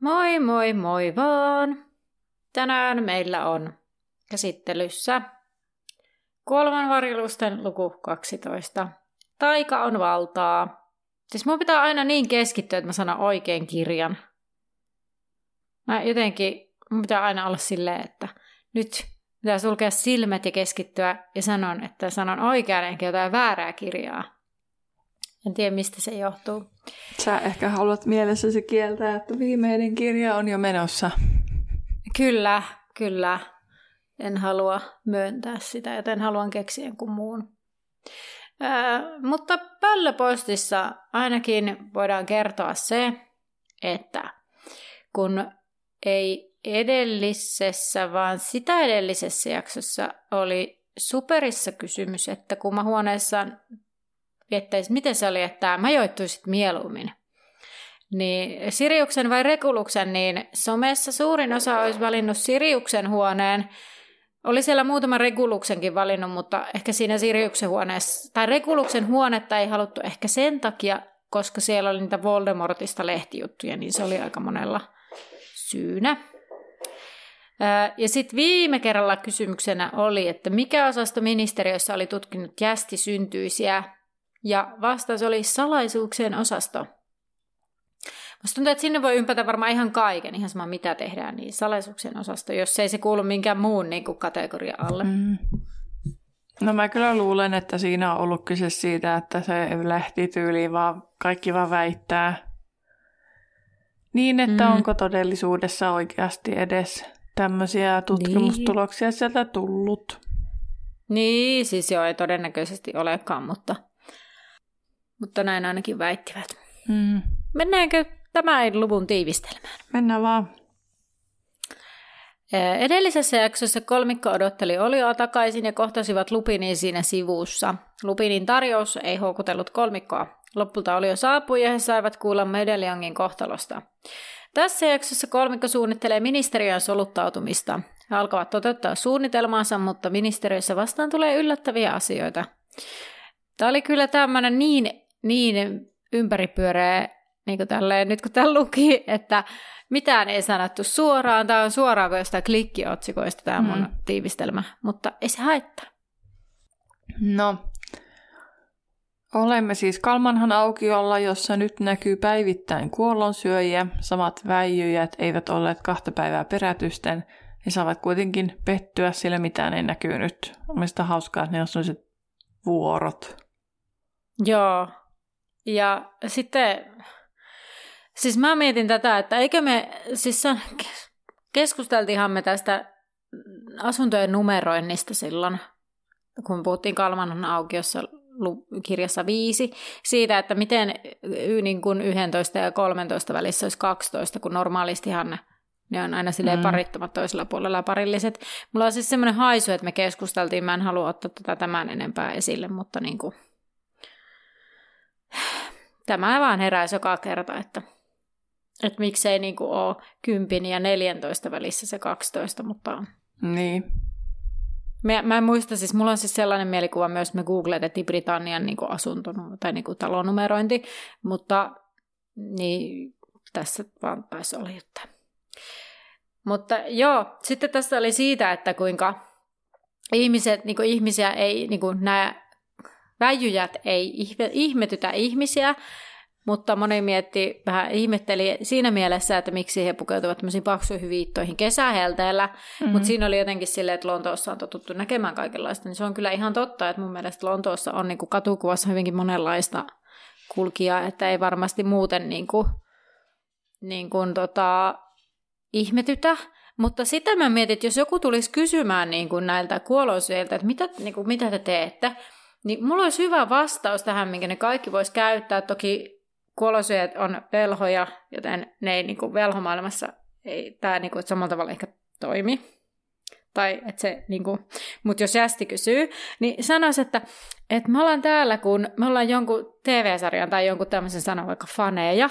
Moi moi moi vaan! Tänään meillä on käsittelyssä kolman varjelusten luku 12. Taika on valtaa. Siis mun pitää aina niin keskittyä, että mä sanon oikein kirjan. Mä jotenkin, mun pitää aina olla silleen, että nyt pitää sulkea silmät ja keskittyä ja sanon, että sanon oikein enkä jotain väärää kirjaa. En tiedä, mistä se johtuu. Sä ehkä haluat mielessäsi kieltää, että viimeinen kirja on jo menossa. Kyllä, kyllä. En halua myöntää sitä, joten haluan keksiä jonkun muun. Öö, mutta pöllöpostissa ainakin voidaan kertoa se, että kun ei edellisessä, vaan sitä edellisessä jaksossa oli superissa kysymys, että kun mä huoneessa viettäisi, miten se oli, että mä joittuisit mieluummin. Niin Siriuksen vai Rekuluksen, niin somessa suurin osa olisi valinnut Siriuksen huoneen. Oli siellä muutama Reguluksenkin valinnut, mutta ehkä siinä Siriuksen huoneessa, tai Reguluksen huonetta ei haluttu ehkä sen takia, koska siellä oli niitä Voldemortista lehtijuttuja, niin se oli aika monella syynä. Ja sitten viime kerralla kysymyksenä oli, että mikä osasto ministeriössä oli tutkinut jästisyntyisiä ja vastaus oli salaisuuksien osasto. Musta tuntuu, että sinne voi ympätä varmaan ihan kaiken, ihan sama mitä tehdään, niin salaisuuksien osasto, jos ei se kuulu minkään muun niin kuin kategoria alle. Mm. No mä kyllä luulen, että siinä on ollut kyse siitä, että se lähti tyyliin vaan, kaikki vaan väittää niin, että mm. onko todellisuudessa oikeasti edes tämmöisiä tutkimustuloksia niin. sieltä tullut. Niin, siis joo, ei todennäköisesti olekaan, mutta mutta näin ainakin väittivät. Mm. Mennäänkö tämän luvun tiivistelmään? Mennään vaan. Edellisessä jaksossa kolmikko odotteli Olioa takaisin ja kohtasivat Lupinin siinä sivussa. Lupinin tarjous ei houkutellut kolmikkoa. Lopulta Olio saapui ja he saivat kuulla Medeliongin kohtalosta. Tässä jaksossa kolmikko suunnittelee ministeriön soluttautumista. He alkavat toteuttaa suunnitelmaansa, mutta ministeriössä vastaan tulee yllättäviä asioita. Tämä oli kyllä tämmöinen niin niin ympäripyöreä, niin kuin tälleen, nyt kun tämä luki, että mitään ei sanottu suoraan. Tämä on suoraan jostain klikkiotsikoista tämä mun mm. tiivistelmä, mutta ei se haittaa. No, olemme siis Kalmanhan aukiolla, jossa nyt näkyy päivittäin kuollonsyöjiä. Samat väijyjät eivät olleet kahta päivää perätysten. He saavat kuitenkin pettyä, sillä mitään ei näkyy nyt. On mielestäni hauskaa, että ne on sellaiset vuorot. Joo, ja sitten, siis mä mietin tätä, että eikö me, siis keskusteltiinhan me tästä asuntojen numeroinnista silloin, kun puhuttiin Kalmanon aukiossa kirjassa viisi, siitä, että miten niin kuin 11 ja 13 välissä olisi 12, kun normaalistihan ne on aina silleen mm. parittomat toisella puolella parilliset. Mulla on siis semmoinen haisu, että me keskusteltiin, mä en halua ottaa tätä tämän enempää esille, mutta niin kuin, tämä vaan heräisi joka kerta, että, että miksei niin kuin ole 10 ja 14 välissä se 12, mutta on. Niin. Mä, mä en muista, siis mulla on siis sellainen mielikuva myös, me googletettiin Britannian niin kuin asunto tai niin kuin talonumerointi, mutta niin, tässä vaan taisi olla juttu. Mutta joo, sitten tässä oli siitä, että kuinka ihmiset, niin kuin ihmisiä ei, niin kuin nämä väijyjät ei ihmetytä ihmisiä, mutta moni mietti, vähän ihmetteli siinä mielessä, että miksi he pukeutuvat tämmöisiin paksuihin viittoihin kesähelteellä, mm-hmm. mutta siinä oli jotenkin silleen, että Lontoossa on totuttu näkemään kaikenlaista, niin se on kyllä ihan totta, että mun mielestä Lontoossa on niin kuin katukuvassa hyvinkin monenlaista kulkijaa, että ei varmasti muuten niin kuin, niin kuin tota, ihmetytä, mutta sitä mä mietin, että jos joku tulisi kysymään niin kuin näiltä kuolosyiltä, että mitä, niin kuin, mitä te teette, Niin mulla olisi hyvä vastaus tähän, minkä ne kaikki vois käyttää. Toki kuolosyöt on velhoja, joten ne ei niin kuin velhomaailmassa, ei tämä niin kuin, samalla tavalla ehkä toimi. Tai että se, niin kuin, mutta jos jästi kysyy, niin sanoisi, että, että me ollaan täällä, kun me ollaan jonkun TV-sarjan tai jonkun tämmöisen sanan vaikka faneja,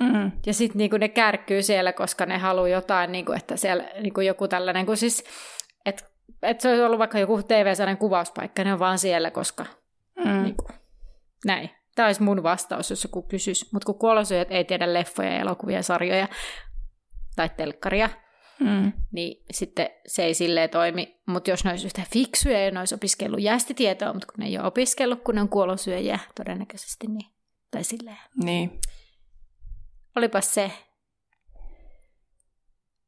Mm-hmm. Ja sitten niinku ne kärkkyy siellä, koska ne haluaa jotain, niinku, että siellä niinku joku tällainen, kun siis, että et se olisi ollut vaikka joku TV-sarjan kuvauspaikka, ne on vaan siellä, koska mm. niinku, näin. Tämä olisi mun vastaus, jos joku kysyisi. Mutta kun kuolosyöt ei tiedä leffoja, elokuvia, sarjoja tai telkkaria, mm. niin sitten se ei silleen toimi. Mutta jos ne olisi yhtä fiksuja ja ne olisi opiskellut jästitietoa, mutta kun ne ei ole opiskellut, kun ne on kuolosyöjiä todennäköisesti, niin, tai silleen. Niin olipas se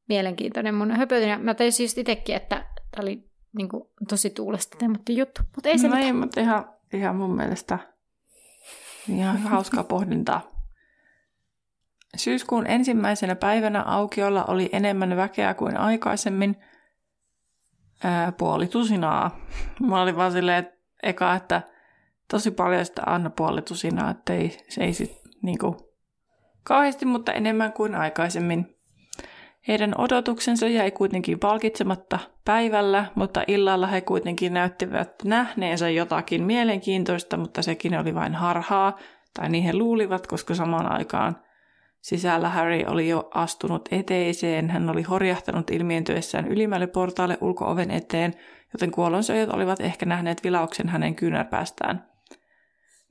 mielenkiintoinen mun höpötyn. Mä teisin just itsekin, että tämä oli niin kuin, tosi tuulesta temmattu juttu. Mutta ei se no mitään. ei, mutta ihan, ihan mun mielestä ihan hauskaa pohdintaa. Syyskuun ensimmäisenä päivänä aukiolla oli enemmän väkeä kuin aikaisemmin. Ää, puoli tusinaa. Mä olin vaan silleen, että eka, että tosi paljon sitä anna puoli tusinaa, että ei, se ei sit niinku Kauheasti, mutta enemmän kuin aikaisemmin. Heidän odotuksensa jäi kuitenkin palkitsematta päivällä, mutta illalla he kuitenkin näyttivät nähneensä jotakin mielenkiintoista, mutta sekin oli vain harhaa, tai niin he luulivat, koska samaan aikaan sisällä Harry oli jo astunut eteiseen. Hän oli horjahtanut ilmiintyessään ylimmälle portaalle ulkooven eteen, joten kuolonsöijät olivat ehkä nähneet vilauksen hänen kyynärpäästään.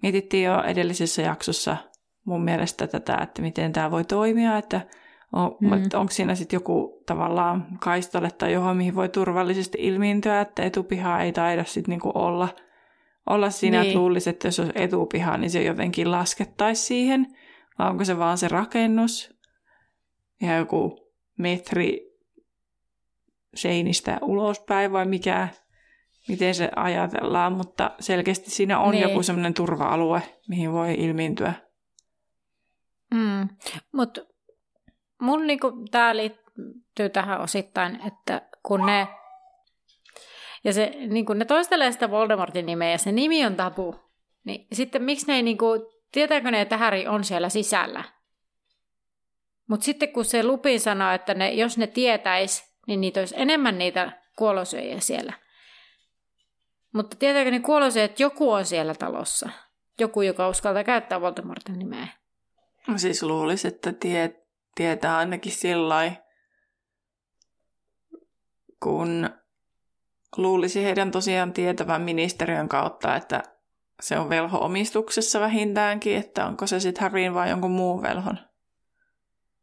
Mietittiin jo edellisessä jaksossa mun mielestä tätä, että miten tämä voi toimia, että on, mm. onko siinä sitten joku tavallaan kaistalle tai johon, mihin voi turvallisesti ilmiintyä, että etupiha ei taida sitten niinku olla, olla siinä, niin. että luulisi, että jos on etupiha, niin se jotenkin laskettaisiin siihen, vai onko se vaan se rakennus ja joku metri seinistä ulospäin vai mikä, miten se ajatellaan, mutta selkeästi siinä on niin. joku semmoinen turva-alue, mihin voi ilmiintyä. Mm. Mutta mun niinku, tämä liittyy tähän osittain, että kun ne ja se, niin kun ne toistelee sitä Voldemortin nimeä ja se nimi on tabu, niin sitten miksi ne ei, niin kuin, tietääkö ne, että Harry on siellä sisällä? Mutta sitten kun se Lupin sanoo, että ne, jos ne tietäis, niin niitä olisi enemmän niitä kuolosyöjiä siellä. Mutta tietääkö ne kuolosyöjät, että joku on siellä talossa? Joku, joka uskaltaa käyttää Voldemortin nimeä. Siis luulisi, että tie, tietää ainakin sillä kun luulisi heidän tosiaan tietävän ministeriön kautta, että se on velho-omistuksessa vähintäänkin, että onko se sitten Harryin vai jonkun muun velhon.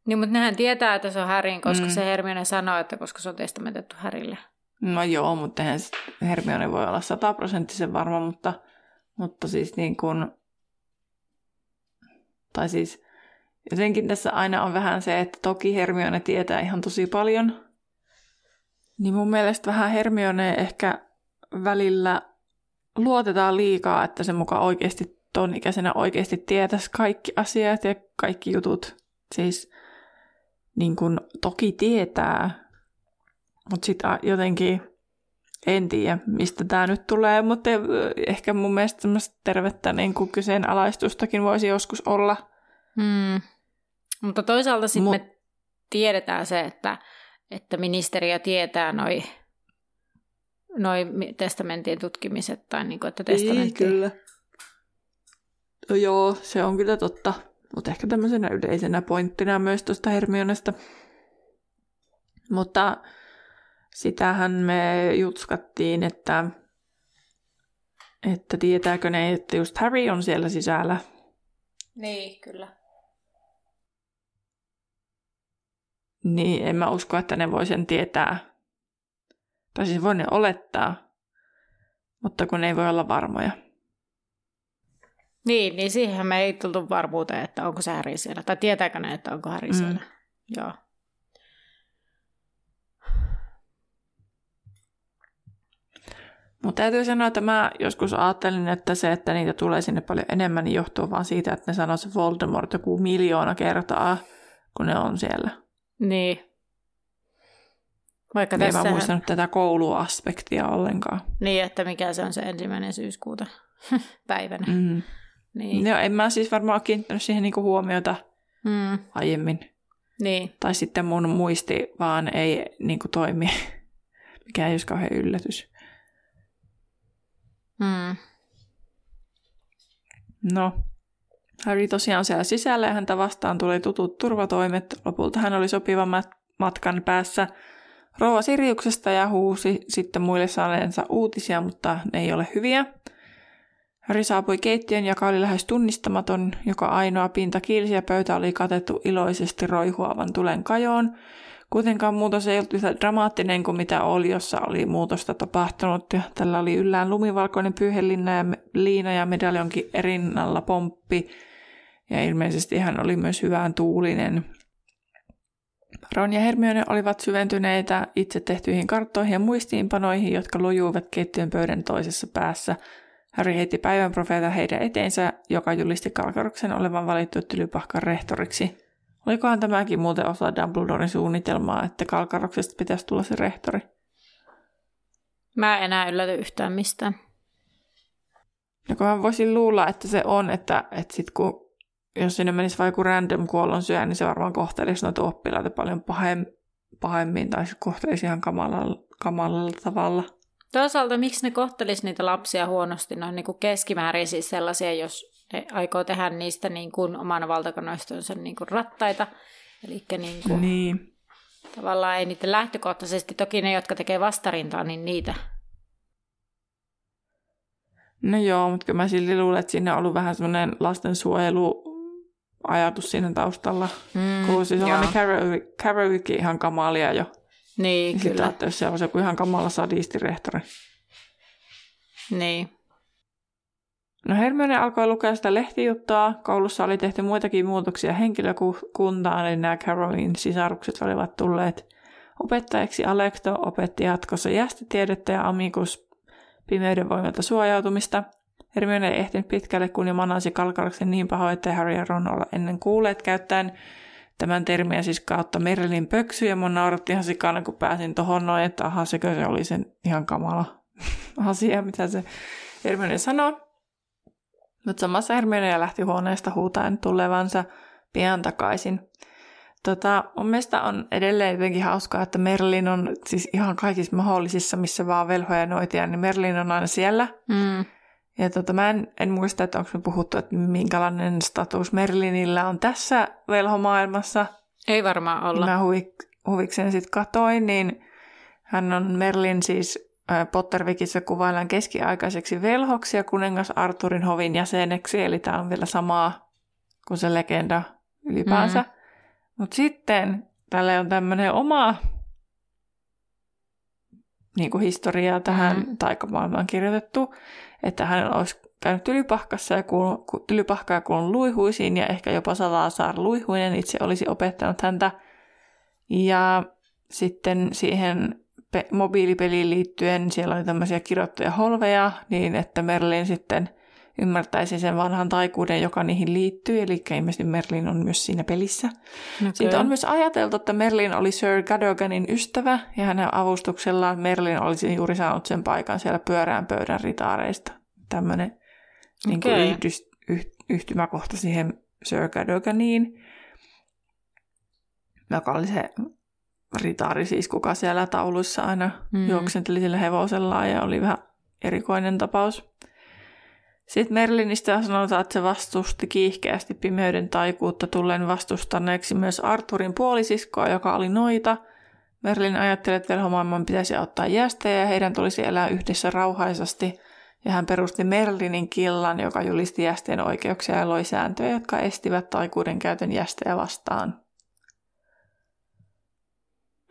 Niin, mutta nehän tietää, että se on Harryin, koska mm. se Hermione sanoo, että koska se on testamentettu Harrylle. No joo, mutta eihän Hermione voi olla sataprosenttisen varma, mutta, mutta siis niin kuin, tai siis Jotenkin tässä aina on vähän se, että toki Hermione tietää ihan tosi paljon. Niin mun mielestä vähän Hermione ehkä välillä luotetaan liikaa, että se mukaan oikeasti ton ikäisenä oikeasti tietäisi kaikki asiat ja kaikki jutut. Siis niin kun toki tietää, mutta sitä jotenkin en tiedä, mistä tämä nyt tulee, mutta ehkä mun mielestä tervettä niin kyseenalaistustakin voisi joskus olla. Hmm. Mutta toisaalta sitten Mut... me tiedetään se, että, että ministeriö tietää noin noi testamenttien tutkimiset tai niin kuin, että testamentti... Niin, kyllä. No joo, se on kyllä totta. Mutta ehkä tämmöisenä yleisenä pointtina myös tuosta Hermionesta. Mutta sitähän me jutskattiin, että, että tietääkö ne, että just Harry on siellä sisällä. Niin, kyllä. Niin, en mä usko, että ne voi sen tietää. Tai siis voi ne olettaa, mutta kun ne ei voi olla varmoja. Niin, niin siihen me ei tultu varmuuteen, että onko se Harry siellä. Tai tietääkö ne, että onko Harry mm. siellä. Joo. Mutta täytyy sanoa, että mä joskus ajattelin, että se, että niitä tulee sinne paljon enemmän, niin johtuu vaan siitä, että ne sanoo se Voldemort joku miljoona kertaa, kun ne on siellä. Niin. Vaikka niin tässä... mä muistanut tätä kouluaspektia ollenkaan. Niin, että mikä se on se ensimmäinen syyskuuta. päivänä. Mm. Niin. Joo, en mä siis varmaan kiinnittänyt siihen niinku huomiota Mm. aiemmin. niin. Tai sitten mun muisti vaan ei niinku toimi, mikä ei olisi kauhean yllätys. Mm. No, Harry tosiaan siellä sisällä ja häntä vastaan tuli tutut turvatoimet. Lopulta hän oli sopivan mat- matkan päässä rouva Siriuksesta ja huusi sitten muille saaneensa uutisia, mutta ne ei ole hyviä. Harry saapui keittiön, joka oli lähes tunnistamaton, joka ainoa pinta kiilsi ja pöytä oli katettu iloisesti roihuavan tulen kajoon. Kuitenkaan muutos ei ollut yhtä dramaattinen kuin mitä oli, jossa oli muutosta tapahtunut. Ja tällä oli yllään lumivalkoinen pyyhelinna ja liina ja medaljonkin erinnalla pomppi. Ja ilmeisesti hän oli myös hyvään tuulinen. Ron ja Hermione olivat syventyneitä itse tehtyihin karttoihin ja muistiinpanoihin, jotka lojuivat keittiön pöydän toisessa päässä. Harry heitti päivän profeeta heidän eteensä, joka julisti Kalkaroksen olevan valittu Tylypahkan rehtoriksi. Olikohan tämäkin muuten osa Dumbledoren suunnitelmaa, että Kalkaroksesta pitäisi tulla se rehtori? Mä en enää ylläty yhtään mistään. No kun mä voisin luulla, että se on, että, että sit kun, jos sinne menisi vaikka random kuollonsyö, niin se varmaan kohtelisi noita oppilaita paljon pahem, pahemmin tai kohtelisi ihan kamalalla, kamalalla tavalla. Toisaalta miksi ne kohtelisi niitä lapsia huonosti, ne on niin kuin keskimäärin siis sellaisia, jos ne aikoo tehdä niistä niin kuin oman valtakonnoistonsa niin kuin rattaita. Eli niin kuin, Niin. tavallaan ei niitä lähtökohtaisesti, toki ne, jotka tekee vastarintaa, niin niitä. No joo, mutta kyllä mä silti luulen, että siinä on ollut vähän semmoinen lastensuojelu ajatus siinä taustalla. Mm, Kun siis Carrow- Carrowitkin ihan kamalia jo. Niin, Niin sitten kyllä. että jos siellä olisi joku ihan kamala sadistirehtori. Niin. No Hermione alkoi lukea sitä lehtijuttua. Koulussa oli tehty muitakin muutoksia henkilökuntaan, eli nämä Carrowin sisarukset olivat tulleet opettajiksi. Alekto opetti jatkossa jästitiedettä ja Amicus pimeyden voimalta suojautumista. Hermione ei ehtinyt pitkälle, kun jo manasi kalkaroksen niin pahoin, että Harry ja Ron olla ennen kuulleet käyttäen tämän termiä siis kautta Merlin pöksy, ja mun nauratti ihan sikana, kun pääsin tohon noin, että aha, sekö se oli sen ihan kamala asia, mitä se Hermione sanoi. Mutta samassa Hermione lähti huoneesta huutaen tulevansa pian takaisin. Tota, mun mielestä on edelleen jotenkin hauskaa, että Merlin on siis ihan kaikissa mahdollisissa, missä vaan velhoja noitia, niin Merlin on aina siellä. Mm. Ja tota, mä en, en muista, että onko me puhuttu, että minkälainen status Merlinillä on tässä velhomaailmassa. Ei varmaan olla. Mä huvik, huviksen sitten katoin, niin hän on Merlin siis ää, Pottervikissä kuvaillaan keskiaikaiseksi velhoksi ja kuningas Arturin hovin jäseneksi, eli tämä on vielä samaa kuin se legenda ylipäänsä. Mm. Mutta sitten tälle on tämmöinen oma niin kuin historiaa tähän Mm. taikamaailmaan kirjoitettu, että hän olisi käynyt tylypahkassa ja kuulun, ku- tylypahkaa kuulunut luihuisiin ja ehkä jopa Salazar luihuinen itse olisi opettanut häntä. Ja sitten siihen pe- mobiilipeliin liittyen siellä oli tämmöisiä kirjoittuja holveja, niin että Merlin sitten ymmärtäisi sen vanhan taikuuden, joka niihin liittyy, eli ilmeisesti Merlin on myös siinä pelissä. Okay. Sitten on myös ajateltu, että Merlin oli Sir Cadoganin ystävä, ja hänen avustuksellaan Merlin olisi juuri saanut sen paikan siellä pyörään pöydän ritaareista. Tämmöinen niin kuin yhdys, yh, yhtymäkohta siihen Sir Cadoganiin, joka oli se ritaari siis, kuka siellä tauluissa aina mm. juoksenteli sillä hevosellaan ja oli vähän erikoinen tapaus. Sitten Merlinistä sanotaan, että se vastusti kiihkeästi pimeyden taikuutta tullen vastustaneeksi myös Arturin puolisiskoa, joka oli noita. Merlin ajatteli, että velhomaailman pitäisi ottaa jästejä ja heidän tulisi elää yhdessä rauhaisasti. Ja hän perusti Merlinin killan, joka julisti jästeen oikeuksia ja loi sääntöjä, jotka estivät taikuuden käytön jästejä vastaan.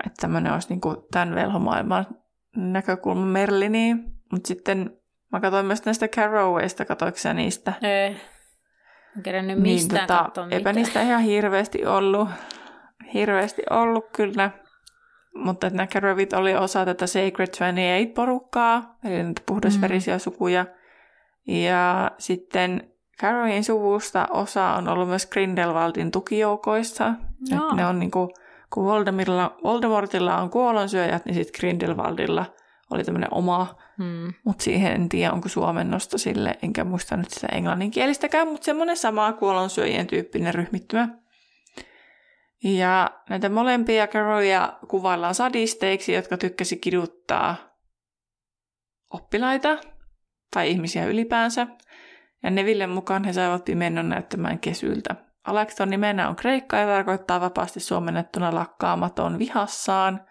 Että tämmöinen olisi niin kuin tämän velhomaailman näkökulma Merliniin. Mutta sitten mä katsoin myös näistä Carrowaysta, katsoinko sä niistä? Ei. En kerännyt mistään niin, katsoa Tota, eipä mitään. niistä ihan hirveästi ollut. Hirveästi ollut kyllä. Mutta että nämä Carrowit oli osa tätä Sacred 28-porukkaa, eli näitä puhdasverisiä mm. sukuja. Ja sitten Carrowin suvusta osa on ollut myös Grindelwaldin tukijoukoissa. Et ne on niinku, kun Voldemortilla, Voldemortilla on kuolonsyöjät, niin sitten Grindelwaldilla oli tämmöinen oma, Mm. mutta siihen en tiedä, onko suomennosta sille, enkä muista nyt sitä englanninkielistäkään, mutta semmoinen sama kuolonsyöjien tyyppinen ryhmittymä. Ja näitä molempia Carrolia kuvaillaan sadisteiksi, jotka tykkäsi kiduttaa oppilaita tai ihmisiä ylipäänsä. Ja Nevillen mukaan he saivat pimennon näyttämään kesyltä. Alexton nimenä on kreikka ja tarkoittaa vapaasti suomennettuna lakkaamaton vihassaan.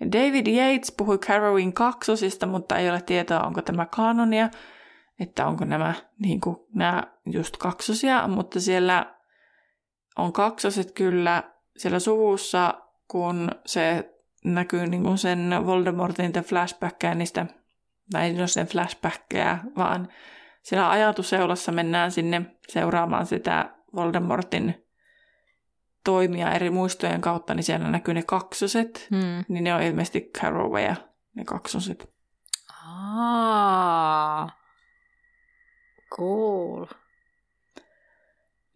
David Yates puhui Carrowin kaksosista, mutta ei ole tietoa, onko tämä kanonia, että onko nämä, niin kuin, nämä just kaksosia, mutta siellä on kaksoset kyllä siellä suvussa, kun se näkyy niin kuin sen Voldemortin flashbackkejä niistä, tai ei ole sen flashbackkejä, vaan siellä ajatusseulassa mennään sinne seuraamaan sitä Voldemortin toimia eri muistojen kautta, niin siellä näkyy ne kaksoset, Mm. niin ne on ilmeisesti Carrowaya, ne kaksoset. Aa. Cool.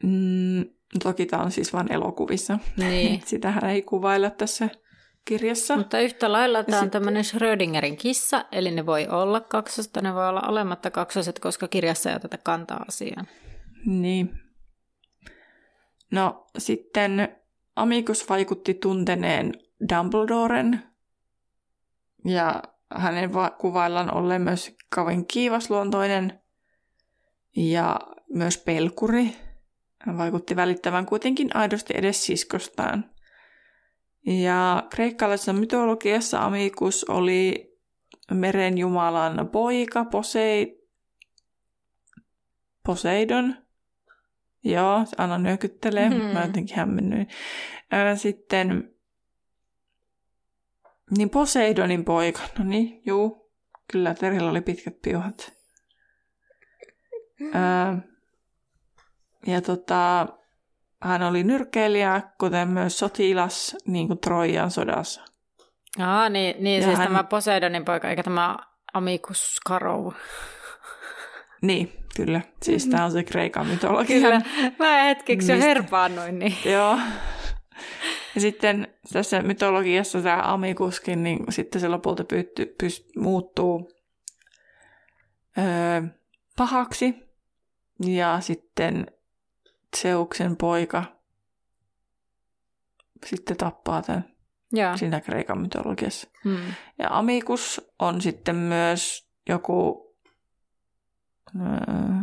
Mm, toki tämä on siis vain elokuvissa. Niin. Sitähän ei kuvailla tässä kirjassa. Mutta yhtä lailla tämä on tämmöinen Schrödingerin kissa, eli ne voi olla kaksosta, ne voi olla olematta kaksoset, koska kirjassa ei oteta kantaa asiaan. Niin. No sitten Amicus vaikutti tunteneen Dumbledoren ja hänen va- kuvaillaan olleen myös kauan kiivasluontoinen ja myös pelkuri. Hän vaikutti välittävän kuitenkin aidosti edes siskostaan. Ja kreikkalaisessa mytologiassa Amicus oli meren jumalan poika Posei... Poseidon. Joo, Anna nyökyttelee. Mhm. Mä jotenkin hämmennyin. Ää, Sitten... Niin Poseidonin poika. No niin, juu. Kyllä, Terillä oli pitkät piuhat. Ää, ja tota, hän oli nyrkkeilijä, kuten myös sotilas, niin kuin Trojan sodassa. Aa, niin, niin Ja siis hän- tämä Poseidonin poika, eikä tämä Amicus Carrow. Niin, kyllä. Siis tämä on se Kreikan mytologia. Kyllä, mä hetkeksi jo Mistä? herpaannuin, niin Joo. Ja sitten tässä mytologiassa tämä Amikuskin, niin sitten se lopulta pytty, pyst, muuttuu öö, pahaksi. Ja sitten Zeuksen poika sitten tappaa tämän joo. siinä Kreikan mytologiassa. Hmm. Ja Amikus on sitten myös joku... Öö,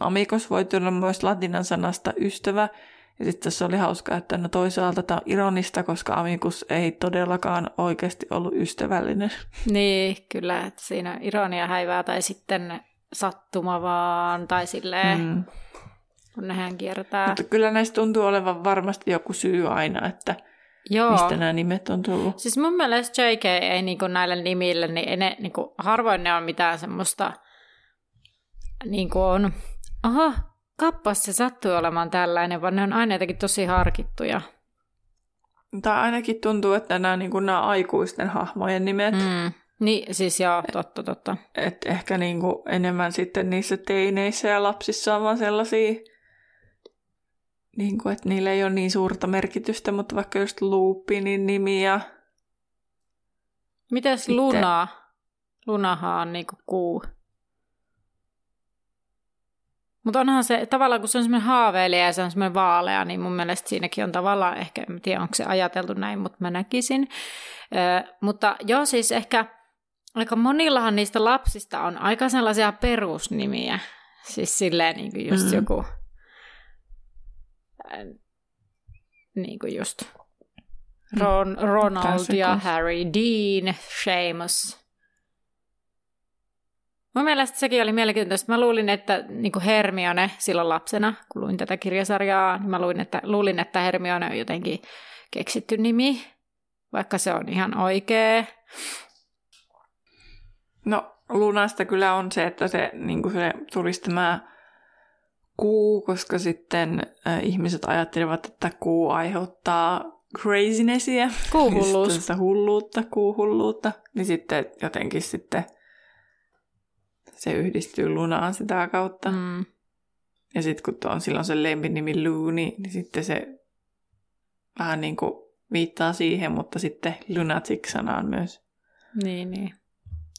Amikus voi tulla myös latinan sanasta ystävä. Ja sitten tässä oli hauska, että no toisaalta tämä on ironista, koska Amikus ei todellakaan oikeasti ollut ystävällinen. Niin, kyllä, että siinä ironia häivää tai sitten sattuma vaan, tai silleen. Mm. kun nehän kiertää. Mutta kyllä näistä tuntuu olevan varmasti joku syy aina, että Joo. mistä nämä nimet on tullut. Siis mun mielestä JK ei niinku näille nimille, niin ei ne, niinku, harvoin ne on mitään semmoista, niin kuin on, aha, kappas se sattui olemaan tällainen, vaan ne on aina jotenkin tosi harkittuja. Tai ainakin tuntuu, että nämä, niin kuin nämä aikuisten hahmojen nimet, mm. Niin, siis joo, totta, totta. että ehkä niin kuin enemmän sitten niissä teineissä ja lapsissa on vaan sellaisia, niin kuin, että niillä ei ole niin suurta merkitystä, mutta vaikka just Lupinin nimi ja Mites Sitten- Luna? Lunahan on niinku kuu. Mutta onhan se, tavallaan kun se on semmoinen haaveilija ja se on semmoinen vaalea, niin mun mielestä siinäkin on tavallaan ehkä, en tiedä onko se ajateltu näin, mutta mä näkisin. Ö, mutta joo, siis ehkä aika monillahan niistä lapsista on aika sellaisia perusnimiä. Siis silleen niin kuin just Mm. mm. joku, niin kuin just Ron, Ronald ja. Harry, Dean, Seamus. Mun mielestä sekin oli mielenkiintoista. Mä luulin, että niin kuin Hermione silloin lapsena, kun luin tätä kirjasarjaa, niin mä luulin, että, luulin, että Hermione on jotenkin keksitty nimi, vaikka se on ihan oikea. No Lunasta kyllä on se, että se, niin kuin se tulisi tämä kuu, koska sitten äh, ihmiset ajattelevat, että kuu aiheuttaa crazinessia. Kuuhulluus. Sitä hulluutta, kuuhulluutta. Niin sitten jotenkin sitten se yhdistyy lunaan sitä kautta. Mm. Ja sitten kun on silloin se lempinimi Looney, niin sitten se vähän niin kuin viittaa siihen, mutta sitten lunatic-sanaan myös. Niin, niin.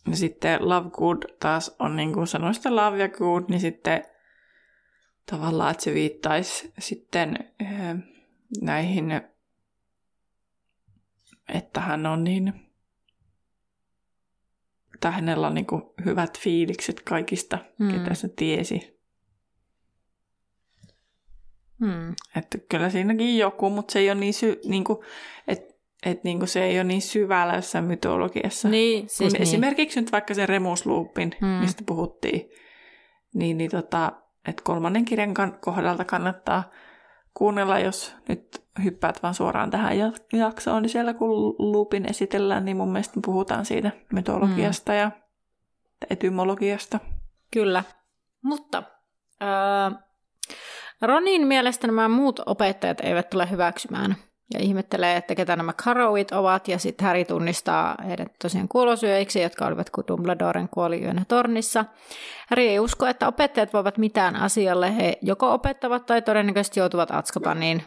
Ja sitten love good taas on niin kuin sanoista love ja good, niin sitten tavallaan, että se viittaisi sitten äh, näihin, että hän on niin, tai hänellä on niin kuin hyvät fiilikset kaikista, mm. ketä se tiesi. Hmm. Että kyllä siinäkin joku, mutta se ei ole niin, sy- niin kuin, että et niinku se ei ole niin syvällä jossain mytologiassa. Niin, siis niin. Esimerkiksi nyt vaikka se Remusloopin, hmm. mistä puhuttiin, niin, niin tota, että kolmannen kirjan kohdalta kannattaa kuunnella, jos nyt hyppäät vaan suoraan tähän jaksoon, niin siellä kun loopin esitellään, niin mun mielestä puhutaan siitä mytologiasta hmm. ja etymologiasta. Kyllä, mutta äh, Ronin mielestä nämä muut opettajat eivät tule hyväksymään ja ihmettelee, että ketä nämä Carrowit ovat, ja sitten Harry tunnistaa heidät tosiaan kuolosyöiksi, jotka olivat kuin Dumbledoren kuoliyönä tornissa. Harry ei usko, että opettajat voivat mitään asialle, he joko opettavat tai todennäköisesti joutuvat Atskapaniin,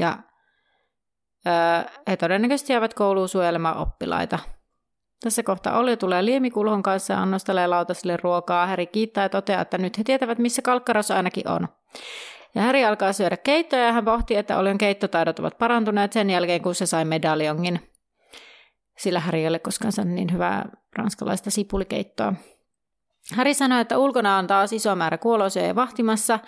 ja öö, he todennäköisesti jäävät kouluun suojelemaan oppilaita. Tässä kohtaa Olli tulee liemikulhon kanssa ja annostelee lautasille ruokaa. Häri kiittää ja toteaa, että nyt he tietävät, missä kalkkaros ainakin on. Ja Häri alkaa syödä keittoja ja hän pohtii, että Olion keittotaidot ovat parantuneet sen jälkeen, kun se sai medaljongin. Sillä Häri ei ole koskaan saanut niin hyvää ranskalaista sipulikeittoa. Häri sanoi, että ulkona on taas iso määrä kuoloisia vahtimassa,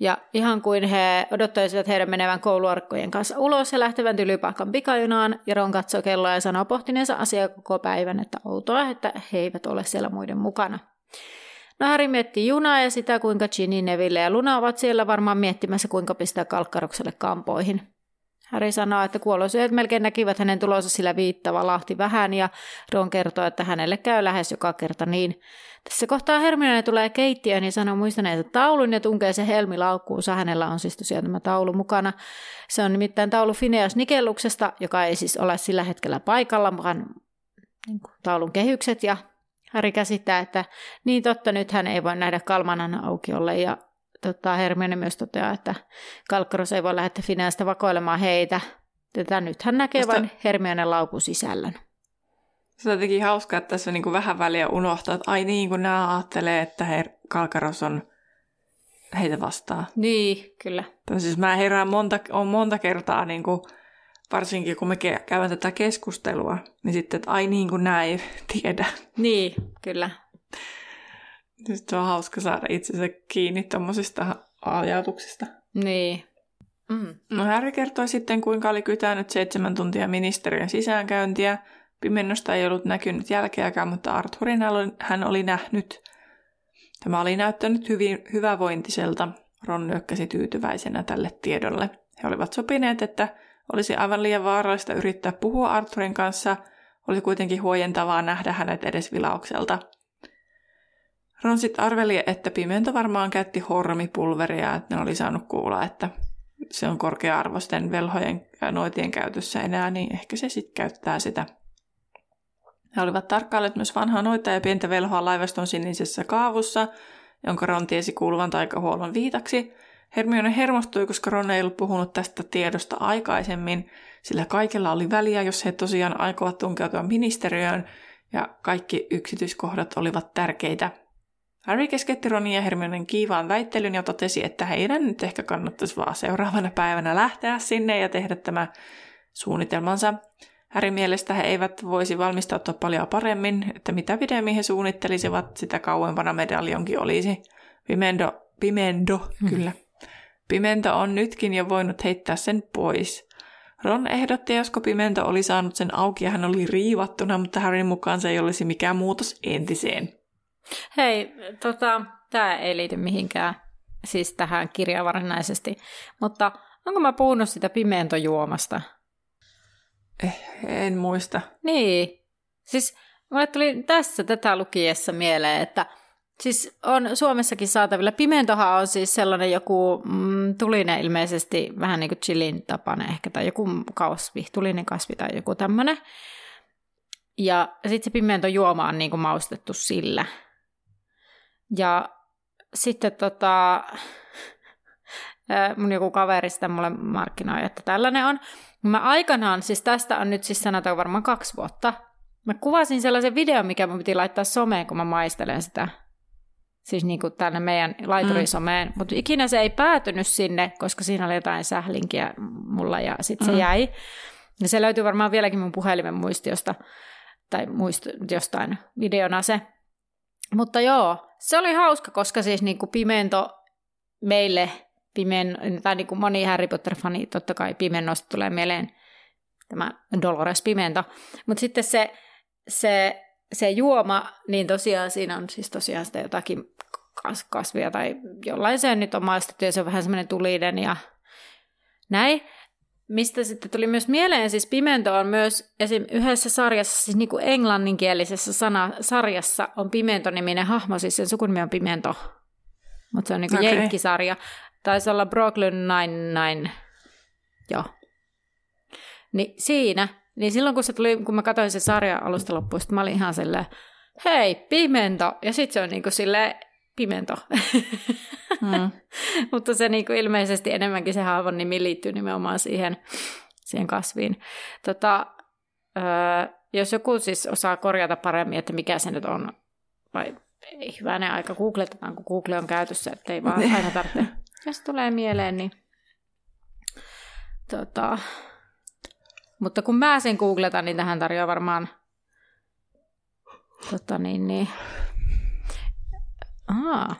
ja ihan kuin he odottaisivat heidän menevän kouluarkkojen kanssa ulos ja lähtevän tylypahkan pikajunaan, ja Ron katsoo kelloa ja sanoo pohtineensa asiaa koko päivän, että outoa, että he eivät ole siellä muiden mukana. No Harry miettii junaa ja sitä, kuinka Ginny, Neville ja Luna ovat siellä varmaan miettimässä, kuinka pistää kalkkarukselle kampoihin. Harry sanoo, että kuolosyöt melkein näkivät hänen tulonsa sillä viittava lahti vähän ja Ron kertoo, että hänelle käy lähes joka kerta niin. Tässä kohtaa Hermione tulee keittiöön ja sanoo muistaneet taulun ja tunkee se helmi laukkuunsa. Hänellä on siis tosiaan tämä taulu mukana. Se on nimittäin taulu Phineas Nikelluksesta, joka ei siis ole sillä hetkellä paikalla, vaan niin taulun kehykset ja Harry käsittää, että niin totta, nyt hän ei voi nähdä Kalmanan aukiolle ja tota, Hermione myös toteaa, että Kalkkaros ei voi lähettää Fineasta vakoilemaan heitä. Tätä nyt hän näkee Tästä... vain Hermione laukun sisällön. Se on jotenkin hauskaa, että tässä on niin vähän väliä unohtaa, että ai niin, kun nämä ajattelee, että Her- Kalkaros on heitä vastaan. Niin, kyllä. Tämä siis mä herään monta, on monta kertaa, niin kuin, varsinkin kun me käymme tätä keskustelua, niin sitten, että ai niin, nämä ei tiedä. Niin, kyllä. Sitten on hauska saada itsensä kiinni tuommoisista ajatuksista. Niin. Mm. No Harry kertoi sitten, kuinka oli kytänyt seitsemän tuntia ministeriön sisäänkäyntiä. Pimennosta ei ollut näkynyt jälkeäkään, mutta Arthurin hän oli nähnyt. Tämä oli näyttänyt hyvin hyvävointiselta. Ron nyökkäsi tyytyväisenä tälle tiedolle. He olivat sopineet, että olisi aivan liian vaarallista yrittää puhua Arthurin kanssa. Oli kuitenkin huojentavaa nähdä hänet edes vilaukselta – Ron sitten arveli, että Pimento varmaan käytti hormipulveria, että ne oli saanut kuulla, että se on korkea-arvoisten velhojen ja noitien käytössä enää, niin ehkä se sitten käyttää sitä. He olivat tarkkailleet myös vanhaa noita ja pientä velhoa laivaston sinisessä kaavussa, jonka Ron tiesi kuuluvan taikahuollon viitaksi. Hermione hermostui, koska Ron ei ollut puhunut tästä tiedosta aikaisemmin, sillä kaikilla oli väliä, jos he tosiaan aikovat tunkeutua ministeriöön, ja kaikki yksityiskohdat olivat tärkeitä Harry keskeytti Ronin ja Hermionen kiivaan väittelyn ja totesi, että heidän nyt ehkä kannattaisi vaan seuraavana päivänä lähteä sinne ja tehdä tämä suunnitelmansa. Harry mielestä he eivät voisi valmistautua paljon paremmin, että mitä pidemmin he suunnittelisivat, sitä kauempana medaljonkin olisi. Pimendo, Pimendo, hmm. kyllä. Pimento on nytkin jo voinut heittää sen pois. Ron ehdotti, josko Pimento oli saanut sen auki ja hän oli riivattuna, mutta Harryn mukaan se ei olisi mikään muutos entiseen. Hei, tota, tämä ei liity mihinkään, siis tähän kirjaan varsinaisesti, mutta onko mä puhunut sitä pimentojuomasta? Eh, en muista. Niin, siis mulle tuli tässä tätä lukiessa mieleen, että Siis on Suomessakin saatavilla. Pimentohan on siis sellainen joku mm, tulinen ilmeisesti, vähän niin kuin chilin tapainen ehkä, tai joku kasvi, tulinen kasvi tai joku tämmöinen. Ja sitten se pimentojuoma on niin kuin maustettu sillä. Ja sitten tota, mun joku kaveri sitä mulle markkinoi, että tällainen on. Mä aikanaan, siis tästä on nyt siis sanotaan varmaan kaksi vuotta, mä kuvasin sellaisen videon, mikä mun piti laittaa someen, kun mä maistelen sitä. Siis niin kuin tänne meidän laiturisomeen. Mm. Mutta ikinä se ei päätynyt sinne, koska siinä oli jotain sählinkiä mulla ja sitten se mm. jäi. Ja se löytyy varmaan vieläkin mun puhelimen muistiosta tai muist, jostain videona se. Mutta joo, se oli hauska, koska siis niin kuin Pimento meille, Pimen, tai niin kuin moni Harry Potter-fani, totta kai Pimennosta tulee mieleen tämä Dolores Pimento. Mutta sitten se, se, se juoma, niin tosiaan siinä on siis tosiaan sitä jotakin kasvia tai jollain se nyt on maistettu ja se on vähän semmoinen tulinen ja näin. Mistä sitten tuli myös mieleen, siis pimento on myös esim. yhdessä sarjassa, siis niin kuin englanninkielisessä sana, sarjassa on Pimento-niminen hahmo, siis sen sukunimi on Pimento, mutta se on niin kuin okay. jenkkisarja. Taisi olla Brooklyn Nine-Nine, joo. Niin siinä, niin silloin kun se tuli, kun mä katsoin se sarja alusta loppuun, mä olin ihan silleen, hei, Pimento, ja sitten se on niin kuin silleen, Pimento. Mm. Mutta se niin kuin ilmeisesti enemmänkin se haavan nimi liittyy nimenomaan siihen, siihen kasviin. Tota, öö, jos joku siis osaa korjata paremmin, että mikä se nyt on, vai ei hyvänen aika googletetaan, kun Google on käytössä, ettei vaan aina tarvitse. Jos tulee mieleen, niin tota, mutta kun mä sen googletan, niin tähän tarjoaa varmaan tota niin, niin. Aa,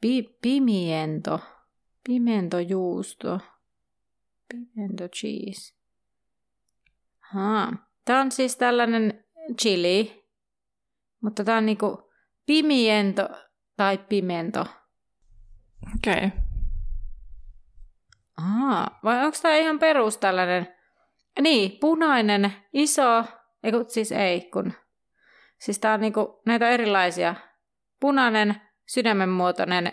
Pi- pimiento. Pimento juusto. Pimento cheese. Haa. Tämä on siis tällainen chili, mutta tämä on niinku pimiento tai pimento. Okei. Okay. Aa, vai onko tämä ihan perus tällainen? Niin, punainen, iso, eiku, siis ei, kun... Siis tää on niinku, näitä erilaisia. Punainen, sydämenmuotoinen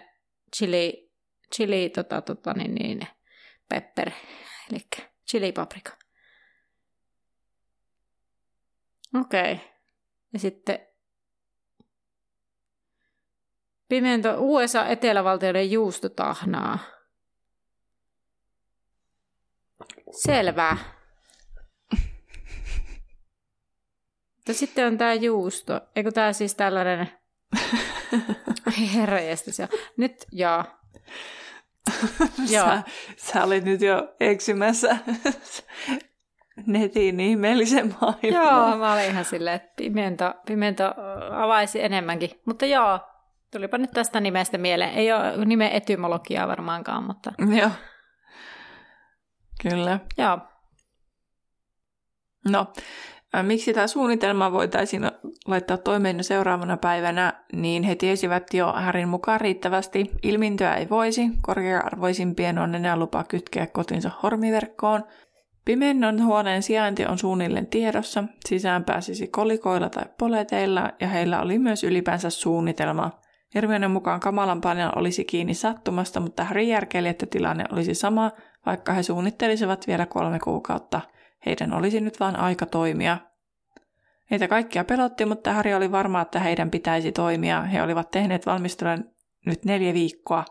chili, chili tota, tota, niin, niin, pepper, eli chili-paprika. Okei. Okay. Ja sitten pimento USA etelävaltioiden juustotahnaa. Selvä. Ja sitten on tämä juusto. Eikö tämä siis tällainen Herra. Nyt, joo. joo. Sä, sä olit nyt jo eksymässä netin ihmeellisen maailman. Joo, mä olin ihan silleen, että pimento, pimento avaisi enemmänkin. Mutta joo, tulipa nyt tästä nimestä mieleen. Ei ole nimen etymologiaa varmaankaan, mutta... Joo. Kyllä. Joo. No, Miksi tämä suunnitelma voitaisiin laittaa toimeen seuraavana päivänä, niin he tiesivät jo Härin mukaan riittävästi. Ilmintöä ei voisi, korkea-arvoisimpien on enää lupa kytkeä kotinsa hormiverkkoon. Pimennon huoneen sijainti on suunnilleen tiedossa, sisään pääsisi kolikoilla tai poleteilla ja heillä oli myös ylipäänsä suunnitelma. Hermione mukaan kamalan paljon olisi kiinni sattumasta, mutta Harry järkeili, että tilanne olisi sama, vaikka he suunnittelisivat vielä kolme kuukautta – heidän olisi nyt vain aika toimia. Heitä kaikkia pelotti, mutta Harry oli varma, että heidän pitäisi toimia. He olivat tehneet valmistelun nyt neljä viikkoa.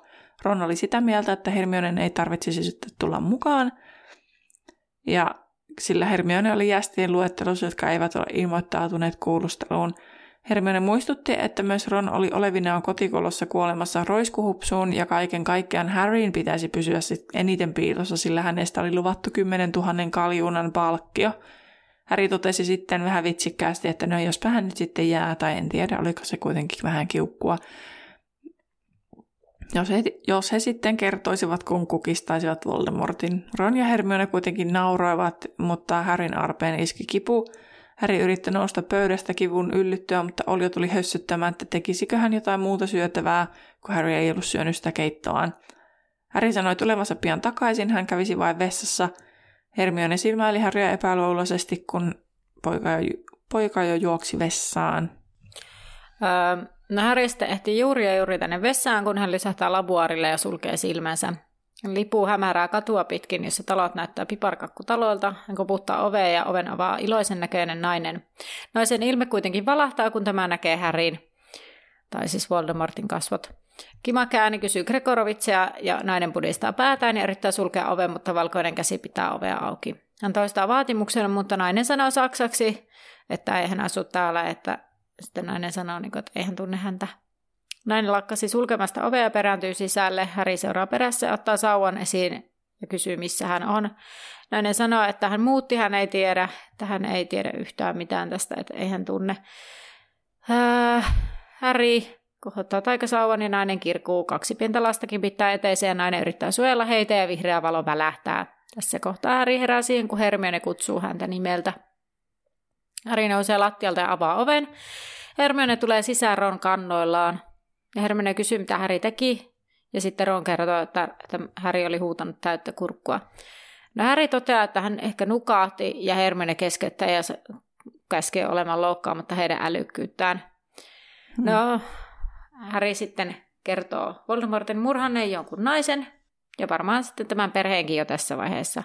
Ron oli sitä mieltä, että Hermionen ei tarvitsisi sitten tulla mukaan. Ja sillä Hermione oli jästien luettelossa, jotka eivät ole ilmoittautuneet kuulusteluun. Hermione muistutti, että myös Ron oli olevinaan kotikolossa kuolemassa roiskuhupsuun ja kaiken kaikkiaan Harryin pitäisi pysyä sit eniten piilossa, sillä hänestä oli luvattu 10 000 kaljuunan palkkio. Harry totesi sitten vähän vitsikkäästi, että no jospa hän nyt sitten jää, tai en tiedä, oliko se kuitenkin vähän kiukkua. Jos he, jos he sitten kertoisivat, kun kukistaisivat Voldemortin. Ron ja Hermione kuitenkin nauroivat, mutta Harryn arpeen iski kipu, Häri yritti nousta pöydästä kivun yllyttyä, mutta Olio tuli hössyttämään, että tekisikö hän jotain muuta syötävää, kun Harry ei ollut syönyt sitä keittoaan. Harry sanoi tulevansa pian takaisin, hän kävisi vain vessassa. Hermione silmäili Harrya epäluuloisesti, kun poika jo, poika jo juoksi vessaan. Öö, no Harry sitten ehti juuri ja juuri tänne vessaan, kun hän lisähtää labuarille ja sulkee silmänsä. Lipuu hämärää katua pitkin, jossa talot näyttää piparkakkutaloilta. Hän koputtaa ovea ja oven avaa iloisen näköinen nainen. Naisen ilme kuitenkin valahtaa, kun tämä näkee Häriin. tai siis Voldemortin kasvot. Kimakääni kysyy Gregorovitsia ja nainen pudistaa päätään ja yrittää sulkea oven, mutta valkoinen käsi pitää ovea auki. Hän toistaa vaatimuksen, mutta nainen sanoo saksaksi, että ei hän asu täällä, että sitten nainen sanoo, niin että ei hän tunne häntä. Nainen lakkasi sulkemasta ovea ja perääntyy sisälle. Häri seuraa perässä ottaa sauvan esiin ja kysyy, missä hän on. Nainen sanoo, että hän muutti, hän ei tiedä, että hän ei tiedä yhtään mitään tästä, että ei hän tunne. Äh, Häri kohottaa taikasauvan ja nainen kirkuu. Kaksi pientä lastakin pitää eteiseen ja nainen yrittää suojella heitä ja vihreä valo välähtää. Tässä kohtaa Häri herää siihen, kun Hermione kutsuu häntä nimeltä. Häri nousee lattialta ja avaa oven. Hermione tulee sisään Ron kannoillaan. Ja Hermione kysyy, mitä Häri teki. Ja sitten Ron kertoo, että, että Häri oli huutanut täyttä kurkkua. No Häri toteaa, että hän ehkä nukahti ja Hermione keskeyttää ja käskee olemaan loukkaamatta heidän älykkyyttään. Hmm. No, Häri sitten kertoo Voldemortin murhanneen jonkun naisen, ja varmaan sitten tämän perheenkin jo tässä vaiheessa.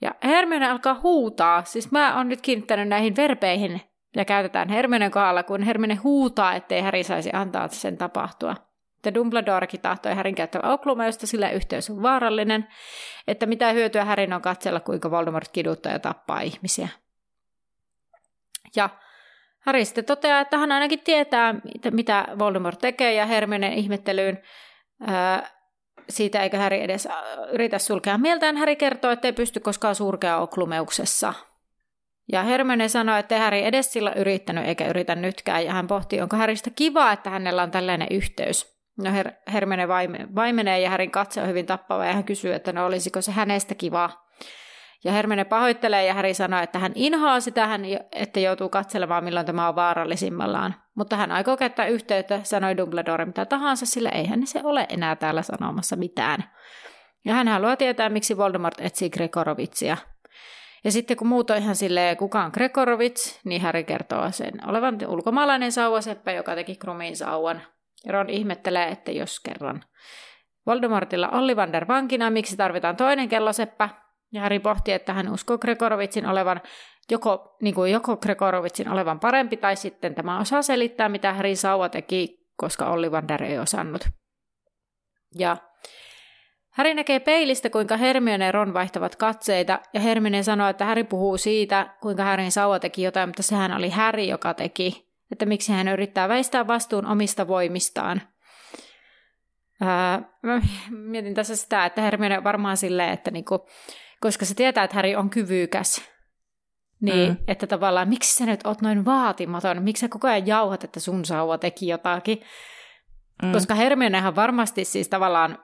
Ja Hermione alkaa huutaa, siis mä oon nyt kiinnittänyt näihin verbeihin, ja käytetään Hermionen kohdalla, kun Hermione huutaa, ettei Häri saisi antaa sen tapahtua. Että Dumbledorekin tahtoi Härin käyttävä Okluma, josta sillä yhteys on vaarallinen, että mitä hyötyä Härin on katsella, kuinka Voldemort kiduttaa ja tappaa ihmisiä. Ja Harry sitten toteaa, että hän ainakin tietää, mitä Voldemort tekee, ja Hermione ihmettelyyn ää, siitä, eikö Harry edes yritä sulkea mieltään. Harry kertoo, että ei pysty koskaan surkea oklumeuksessa. Ja Hermione sanoo, että Harry edes sillä yrittänyt eikä yritä nytkään, ja hän pohtii, onko Harrystä kiva, että hänellä on tällainen yhteys. No Her- Hermione vaimenee ja Härin katse on hyvin tappava ja hän kysyy, että no olisiko se hänestä kivaa. Ja Hermione pahoittelee ja Häri sanoo, että hän inhoaa sitä, että joutuu katselemaan milloin tämä on vaarallisimmallaan. Mutta hän aikoo käyttää yhteyttä, sanoi Dumbledore mitä tahansa, sillä eihän se ole enää täällä sanomassa mitään. Ja hän haluaa tietää, miksi Voldemort etsii Gregorovitsia. Ja sitten kun muut on ihan silleen, kuka on Gregorovits, niin Harry kertoo sen olevan ulkomaalainen sauvaseppä, joka teki Krumin sauvan. Ron ihmettelee, että jos kerran Voldemortilla Ollivander vankina, miksi tarvitaan toinen kelloseppä, ja Harry pohti, että hän uskoo Gregorovitsin olevan joko, niin kuin joko Gregorovitsin olevan parempi tai sitten tämä osaa selittää, mitä Harry Sauva teki, koska Ollivander ei osannut. Ja Harry näkee peilistä, kuinka Hermione ja Ron vaihtavat katseita, ja Hermione sanoo, että Harry puhuu siitä, kuinka Harryn Sauva teki jotain, mutta sehän oli Harry, joka teki, että miksi hän yrittää väistää vastuun omista voimistaan. Ää, mä mietin tässä sitä, että Hermione varmaan silleen, että niinku, koska se tietää, että Harry on kyvykäs. Niin, mm. että tavallaan, miksi sä nyt oot noin vaatimaton? Miksi sä koko ajan jauhat, että sun sauva teki jotakin? Mm. Koska Hermionehan varmasti siis tavallaan,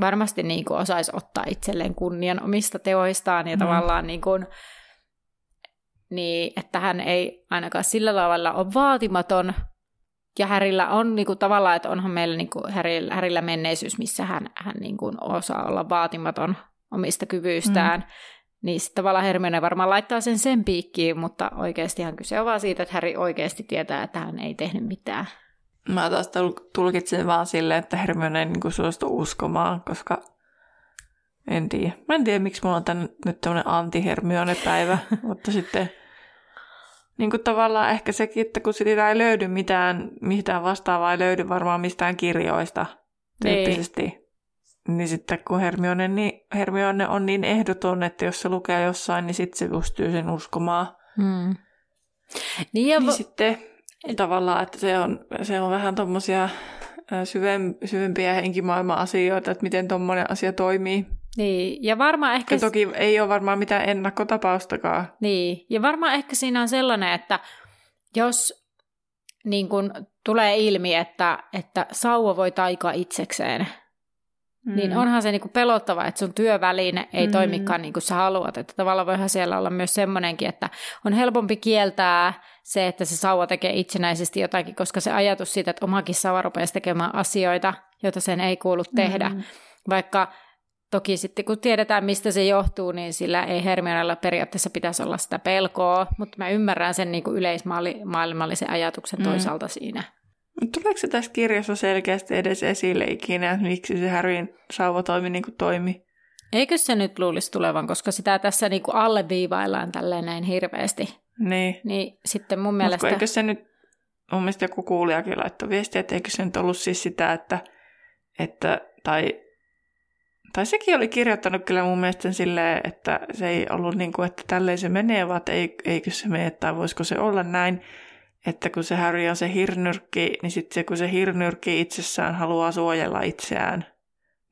varmasti niin kuin osaisi ottaa itselleen kunnian omista teoistaan ja mm. tavallaan niin kuin, niin, että hän ei ainakaan sillä tavalla ole vaatimaton, ja Härillä on niin kuin, tavallaan, että onhan meillä niin kuin, Härillä, Härillä menneisyys, missä hän, hän niin kuin, osaa olla vaatimaton omista kyvyistään, mm. niin sitten tavallaan Hermione varmaan laittaa sen sen piikkiin, mutta oikeastihan kyse on vaan siitä, että Harry oikeasti tietää, että hän ei tehnyt mitään. Mä taas tulkitsin vaan silleen, että Hermione ei niin suostu uskomaan, koska en tiedä. Mä en tiedä, miksi mulla on tän, nyt tämmöinen anti-Hermione-päivä, mutta sitten niin kuin tavallaan ehkä sekin, että kun sitä ei löydy mitään, mitään vastaavaa, ei löydy varmaan mistään kirjoista tyyppisesti. Niin niin sitten kun Hermione, niin, Hermione on niin ehdoton, että jos se lukee jossain, niin sitten se pystyy sen uskomaan. Hmm. Niin, ja niin vo- sitten tavallaan, että se on, se on vähän tuommoisia syvempiä henkimaailman asioita, että miten tuommoinen asia toimii. Niin, ja varmaan ehkä... Ja toki ei ole varmaan mitään ennakkotapaustakaan. Niin, ja varmaan ehkä siinä on sellainen, että jos niin kun tulee ilmi, että, että sauva voi taikaa itsekseen, Mm. Niin onhan se niinku pelottava, että sun työväline ei mm. toimikaan niin kuin sä haluat. Että tavallaan voihan siellä olla myös semmoinenkin, että on helpompi kieltää se, että se sauva tekee itsenäisesti jotakin, koska se ajatus siitä, että omakin sauva rupeaisi tekemään asioita, joita sen ei kuulu tehdä. Mm. Vaikka toki sitten kun tiedetään, mistä se johtuu, niin sillä ei Hermionella periaatteessa pitäisi olla sitä pelkoa, mutta mä ymmärrän sen niin kuin yleismaailmallisen ajatuksen mm. toisaalta siinä. Tuleeko se tässä kirjassa selkeästi edes esille ikinä, että miksi se Harryn sauva toimi niin kuin toimi? Eikö se nyt luulisi tulevan, koska sitä tässä niin kuin alleviivaillaan tälleen näin hirveästi. Niin. Niin sitten mun mielestä... Mutta eikö se nyt mun mielestä joku kuulijakin laittoi viestiä, että eikö se nyt ollut siis sitä, että, että tai, tai sekin oli kirjoittanut kyllä mun mielestä silleen, että se ei ollut niin kuin, että tälleen se menee, vaan että ei, eikö se mene, tai voisiko se olla näin, että kun se Harry on se hirnyrkki, niin sitten se, kun se hirnyrkki itsessään haluaa suojella itseään,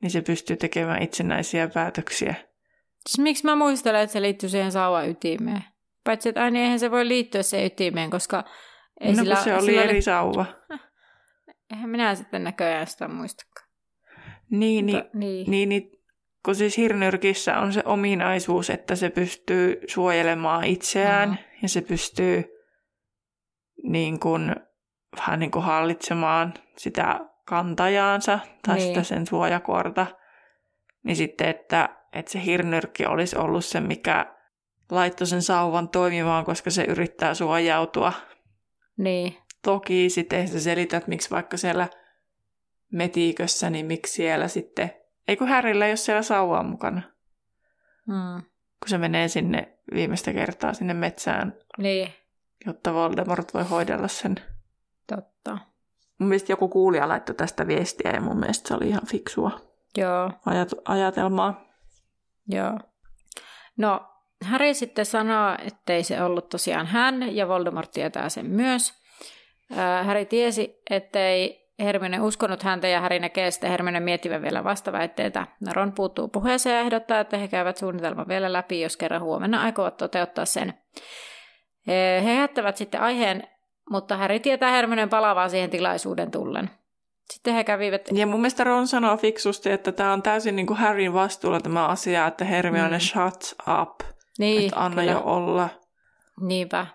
niin se pystyy tekemään itsenäisiä päätöksiä. Siis miksi mä muistelen, että se liittyy siihen sauvan ytimeen? Paitsi, että aina eihän se voi liittyä se ytimeen, koska ei no, sillä, kun se oli sillä eri sauva. Eihän minä sitten näköjään sitä muistakaan. Niin, niin, Mutta, niin. niin, niin, kun siis hirnyrkissä on se ominaisuus, että se pystyy suojelemaan itseään Mm. ja se pystyy niin kuin, vähän niin kuin hallitsemaan sitä kantajaansa tai Niin. sitä sen suojakorta. Niin sitten, että, että se hirnyrkki olisi ollut se, mikä laittoi sen sauvan toimimaan, koska se yrittää suojautua. Niin. Toki sitten se selitä, että miksi vaikka siellä metiikössä, niin miksi siellä sitten... Ei kun Härillä ei ole siellä sauvaa mukana, Mm. kun se menee sinne viimeistä kertaa sinne metsään, Niin, jotta Voldemort voi hoidella sen. totta. Mun mielestä joku kuulija laittoi tästä viestiä ja mun mielestä se oli ihan fiksua Joo, ajat- ajatelmaa. joo. No, Harry sitten sanoo, ettei se ollut tosiaan hän, ja Voldemort tietää sen myös. Harry tiesi, ettei Hermione uskonut häntä, ja Harry näkee sitten Hermione miettivän vielä vastaväitteitä. Ron puuttuu puheeseen ja ehdottaa, että he käyvät suunnitelman vielä läpi, jos kerran huomenna aikovat toteuttaa sen. He jättävät sitten aiheen, mutta Harry tietää Hermioneen palaavaa siihen tilaisuuden tullen. Sitten he kävivät... Ja mun mielestä Ron sanoo fiksusti, että tämä on täysin niin kuin Harryn vastuulla tämä asia, että Hermione mm. shut up. Niin, että anna kyllä. jo olla. Niinpä,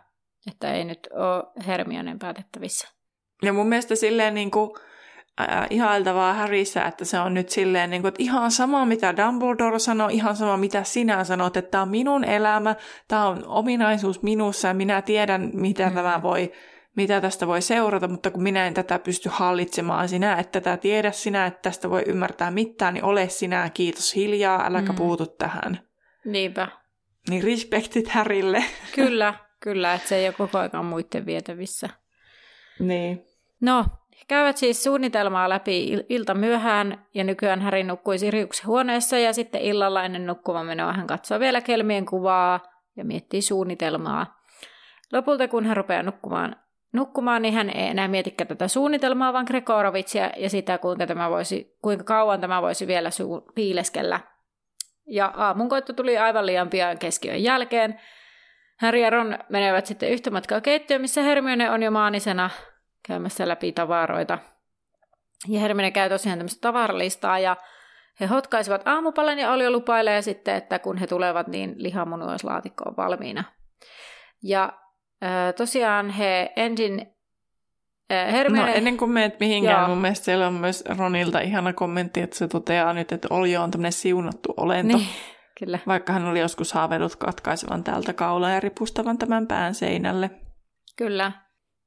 että ei nyt ole Hermionen päätettävissä. Ja mun mielestä silleen niin kuin, ihailtavaa Harryssä, että se on nyt silleen, niin kuin, että ihan sama mitä Dumbledore sanoo, ihan sama mitä sinä sanot, että tämä on minun elämä, tämä on ominaisuus minussa ja minä tiedän, mitä Mm. tämä voi, mitä tästä voi seurata, mutta kun minä en tätä pysty hallitsemaan, sinä et tätä tiedä, sinä et tästä voi ymmärtää mitään, niin ole sinä, kiitos hiljaa, äläkä Mm. puutu tähän. Niinpä. Niin respektit Harrylle. Kyllä, kyllä, että se ei ole koko ajan muiden vietävissä. niin. No, käyvät siis suunnitelmaa läpi il- ilta myöhään, ja nykyään Häri nukkui Siriuksen huoneessa, ja sitten illalla ennen nukkumaan menoa hän katsoo vielä kelmien kuvaa ja miettii suunnitelmaa. Lopulta kun hän rupeaa nukkumaan, nukkumaan, niin hän ei enää mietikään tätä suunnitelmaa, vaan Gregorovitsia ja sitä, kuinka, tämä voisi, kuinka kauan tämä voisi vielä su- piileskellä. Ja aamunkoitto tuli aivan liian pian keskiön jälkeen. Harry ja Ron menevät sitten yhtä matkaa keittiöön, missä Hermione on jo maanisena käymässä läpi tavaroita. Ja Hermione käy tosiaan tämmöistä tavaralistaa ja he hotkaisivat aamupalan ja Olio lupailee sitten, että kun he tulevat, niin lihamunuaislaatikko on valmiina. Ja äh, tosiaan he ensin Hermione... No ennen kuin menet mihinkään, Joo. Mun mielestä siellä on myös Ronilta ihana kommentti, että se toteaa nyt, että Oljo on tämmöinen siunattu olento. Niin, kyllä. Vaikka hän oli joskus haaveillut katkaisevan täältä kaulaa ja ripustavan tämän pään seinälle. Kyllä.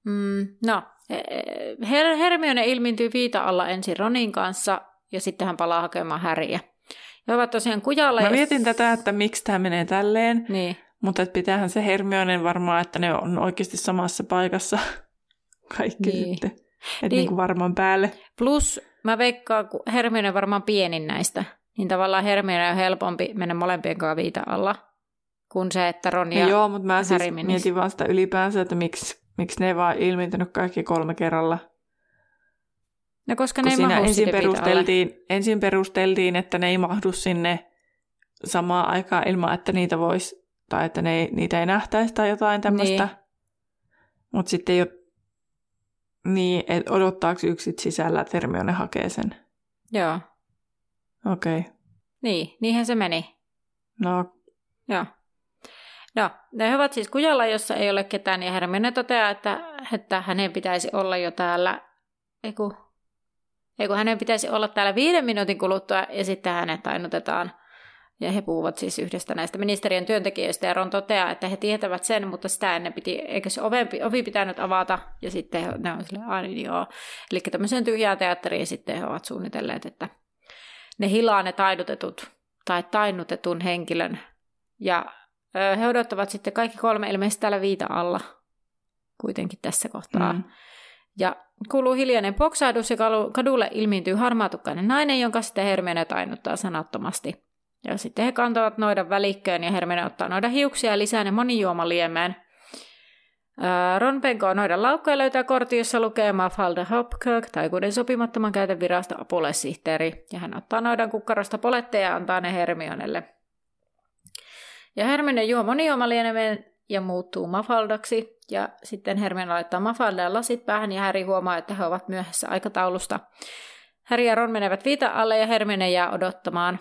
Mm, no, Her- Hermione ilmiintyy viita alla ensin Ronin kanssa ja sitten hän palaa hakemaan Häriä. He ovat tosiaan kujalla. Mä mietin tätä, että miksi tämä menee tälleen, Niin, mutta että pitäähän se Hermionen varmaan, että ne on oikeasti samassa paikassa kaikki Niin. sitten. Että Niin. niin. varmaan päälle. plus mä veikkaan, kun Hermione on varmaan pienin näistä, niin tavallaan Hermione on helpompi mennä molempien kanssa viita alla, kuin se, että Ron No ja... joo, mutta mä siis mietin vaan sitä ylipäänsä, että miksi, miksi ne ei vaan ilmiintynyt kaikki kolme kerralla. No koska Kun ne ei siinä ensin perusteltiin, ensin perusteltiin, että ne ei mahdu sinne samaan aikaan ilman, että niitä voisi, tai että ne niitä ei nähtäisi tai jotain tämmöistä. Niin. Mutta sitten ole, niin, että odottaako yksi sit sisällä, että Hermione hakee sen. Joo, Okei. Okay. niin, niinhän se meni. No, Joo. No, ne ovat siis kujalla, jossa ei ole ketään, ja Hermione toteaa, että, että hänen pitäisi olla jo täällä, eiku, eiku hänen pitäisi olla täällä viiden minuutin kuluttua, ja sitten hänet tainnutetaan. Ja he puhuvat siis yhdestä näistä ministeriön työntekijöistä, ja Ron toteaa, että he tietävät sen, mutta sitä ennen piti, eikö se oven, ovi pitänyt avata, ja sitten he, ne on silleen, ai niin joo. Eli tämmöiseen tyhjään teatteriin sitten he ovat suunnitelleet, että ne hilaa ne taidutetut, tai tainnutetun henkilön, ja He odottavat sitten kaikki kolme ilmeisesti täällä viita alla kuitenkin tässä kohtaa. mm. Ja kuuluu hiljainen poksahdus ja kadulle ilmiintyy harmaatukkainen nainen, jonka sitten Hermione tainuttaa sanattomasti. Ja sitten he kantavat noidan välikköön ja Hermione ottaa noidan hiuksia ja lisää ne monijuomaliemeen. Ron penkoo noidan laukkoja löytää kortti, jossa lukee Mafalda Hopkirk, taikuuden sopimattoman käytön virasta apulaissihteeri, ja hän ottaa noidan kukkarosta poletteja ja antaa ne Hermionelle. Ja Hermione juo monijuomaliemeen ja muuttuu Mafaldaksi, ja sitten Hermione laittaa Mafaldan lasit päähän, ja Harry huomaa, että he ovat myöhässä aikataulusta. Harry ja Ron menevät viita alle, ja Hermione jää odottamaan.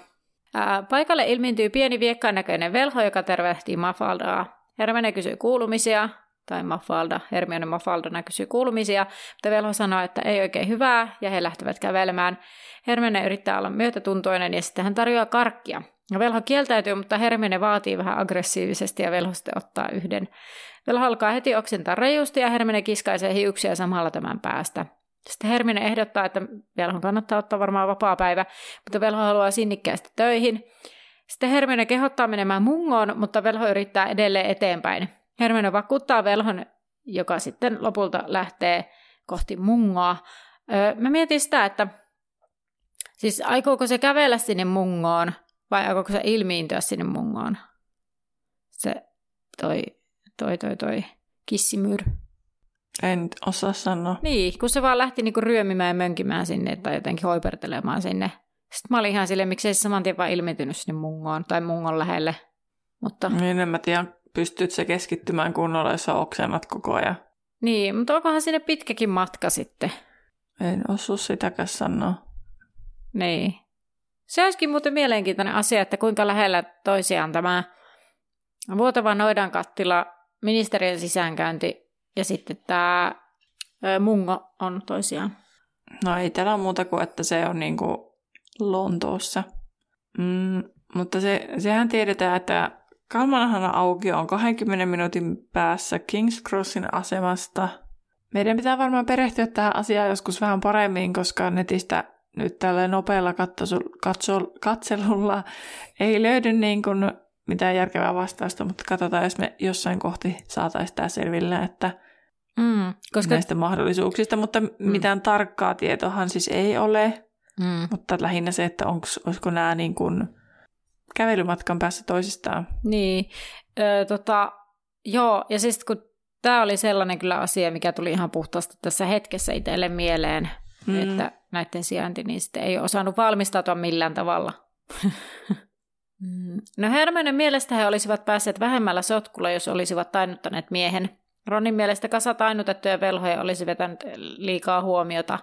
Ää, paikalle ilmiintyy pieni viekkaan näköinen velho, joka tervehtii Mafaldaa. Hermione kysyy kuulumisia, tai Mafalda, Hermione Mafalda kysyy kuulumisia, mutta velho sanoo, että ei oikein hyvää, ja he lähtevät kävelemään. Hermione yrittää olla myötätuntoinen, ja sitten hän tarjoaa karkkia. Ja velho kieltäytyy, mutta Hermione vaatii vähän aggressiivisesti, ja velho sitten ottaa yhden. Velho alkaa heti oksentaa rajusti, ja Hermione kiskaisee hiuksia samalla tämän päästä. Sitten Hermione ehdottaa, että velhon kannattaa ottaa varmaan vapaa päivä, mutta velho haluaa sinnikkäästi töihin. Sitten Hermione kehottaa menemään mungoon, mutta velho yrittää edelleen eteenpäin. Hermione vakuuttaa velhon, joka sitten lopulta lähtee kohti mungoa. Öö, mä mietin sitä, että siis aikooko se kävellä sinne mungoon vai aikooko se ilmiintyä sinne mungoon? Se toi, toi, toi, toi kissimyr. En osaa sanoa. Niin, kun se vaan lähti niinku ryömimään ja mönkimään sinne tai jotenkin hoipertelemaan sinne. Sitten mä olin ihan silleen, miksei se saman tien vaan ilmiintynyt sinne mungoon tai mungon lähelle. Mutta... Niin, en mä tiedä, pystyt se keskittymään kunnolla, jos oksennat koko ajan. Niin, mutta onkohan sinne pitkäkin matka sitten? En osu sitäkään sanoa. Niin. Se olisikin muuten mielenkiintoinen asia, että kuinka lähellä toisiaan tämä vuotava noidan kattila, ministeriön sisäänkäynti ja sitten tämä mungo on toisiaan. No ei täällä muuta kuin, että se on niin kuin Lontoossa. Mm, mutta se, sehän tiedetään, että Kalmanahan auki on 20 minuutin päässä King's Crossin asemasta. Meidän pitää varmaan perehtyä tähän asiaan joskus vähän paremmin, koska netistä nyt tällä nopealla katselulla ei löydy niin kuin mitään järkevää vastausta, mutta katsotaan, jos me jossain kohti saataisiin tämä selville, että mm, koska... näistä mahdollisuuksista, mutta mm. mitään tarkkaa tietoahan siis ei ole, mm. mutta lähinnä se, että onks, olisiko nämä niin kuin kävelymatkan päässä toisistaan. Niin, ö, tota, joo, ja siis kun tämä oli sellainen kyllä asia, mikä tuli ihan puhtaasti tässä hetkessä itselle mieleen, mm. että näiden sijainti, niin sitten ei ole osannut valmistautua millään tavalla. Mm. no Hermione mielestä he olisivat päässeet vähemmällä sotkulla, jos olisivat tainuttaneet miehen. Ronin mielestä kasa tainutettuja velhoja olisi vetänyt liikaa huomiota,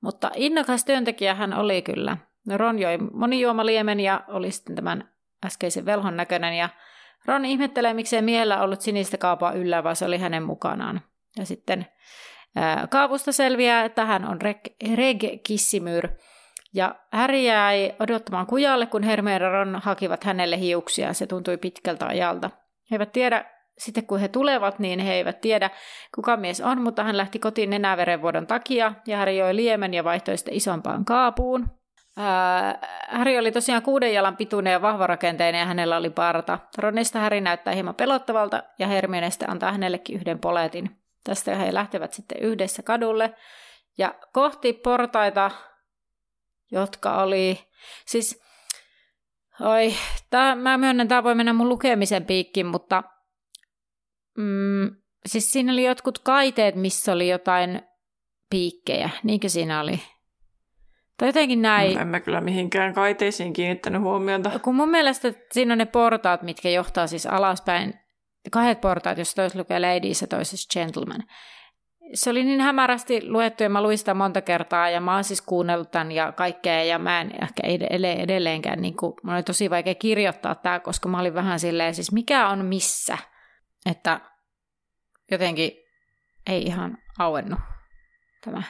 mutta innokas työntekijä hän oli kyllä. Ron joi monijuomaliemen ja oli sitten tämän äskeisen velhon näköinen, ja Ron ihmettelee, miksei miehellä ollut sinistä kaapaa yllä, vaan se oli hänen mukanaan. Ja sitten kaavusta selviää, että hän on Reg, Kissimyr, ja Harry jäi odottamaan kujalle, kun Hermione Ron hakivat hänelle hiuksia. Se tuntui pitkältä ajalta. He eivät tiedä, sitten kun he tulevat, niin he eivät tiedä, kuka mies on, mutta hän lähti kotiin nenäverenvuodon takia, ja Harry joi liemen ja vaihtoi sitten isompaan kaapuun. Häri oli tosiaan kuuden jalan pituinen ja vahvarakenteinen ja hänellä oli parta. Ronista Häri näyttää hieman pelottavalta ja Hermionestä antaa hänellekin yhden poletin. Tästä he lähtevät sitten yhdessä kadulle ja kohti portaita, jotka oli... Siis, oi, tää, mä myönnän, tämä voi mennä mun lukemisen piikkiin, mutta mm, siis siinä oli jotkut kaiteet, missä oli jotain piikkejä, niinkö siinä oli? Tai jotenkin näin. No, en mä kyllä mihinkään kaiteisiin kiinnittänyt huomiota. Kun mun mielestä siinä on ne portaat, mitkä johtaa siis alaspäin. Kahdet portaat, jos toisessa lukee ladies ja toisessa gentleman. Se oli niin hämärästi luettu ja mä luin sitä monta kertaa ja mä oon siis kuunnellut tämän ja kaikkea ja mä en ehkä edelleenkään, niin kuin, mun oli tosi vaikea kirjoittaa tämä, koska mä olin vähän silleen, siis mikä on missä, että jotenkin ei ihan auennut tämä.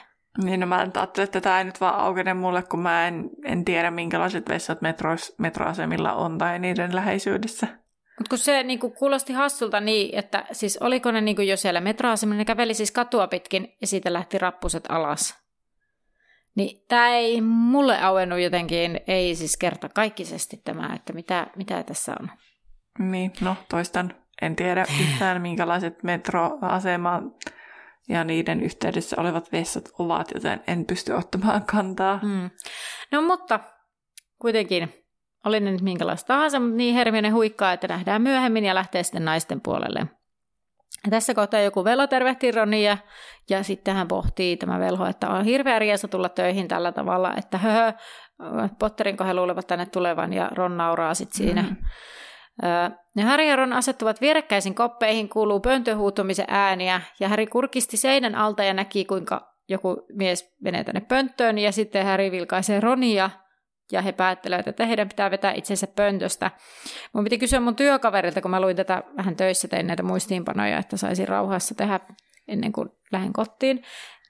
Niin, no mä ajattelin, että tämä ei nyt vaan aukene mulle, kun mä en, en tiedä, minkälaiset vessat metros, metroasemilla on tai niiden läheisyydessä. Mutta kun se niinku, kuulosti hassulta niin, että siis oliko ne niinku, jo siellä metroasemilla, ne käveli siis katua pitkin ja siitä lähti rappuset alas. Niin tämä ei mulle auennut jotenkin, ei siis kerta kaikkisesti tämä, että mitä, mitä tässä on. Niin, no toistan. En tiedä yhtään, minkälaiset metroasemat ja niiden yhteydessä olevat vessat ovat, joten en pysty ottamaan kantaa. Mm. No mutta kuitenkin, oli ne nyt minkälaista tahansa, mutta niin Hermione huikkaa, että nähdään myöhemmin ja lähtee sitten naisten puolelle. Ja tässä kohtaa joku velo tervehtii Ronia ja sitten hän pohtii tämä velho, että on hirveä riesa tulla töihin tällä tavalla, että höhö, Potterin he luulevat tänne tulevan ja Ron nauraa sitten siinä. Mm. Ja Harry ja Ron asettuvat vierekkäisiin koppeihin, kuuluu pöntöhuutumisen ääniä ja Harry kurkisti seinän alta ja näki, kuinka joku mies menee tänne pönttöön ja sitten Harry vilkaisee Ronia ja he päättelevät, että heidän pitää vetää itsensä pöntöstä. Mun piti kysyä mun työkaverilta, kun mä luin tätä vähän töissä, tein näitä muistiinpanoja, että saisin rauhassa tehdä ennen kuin lähden kotiin.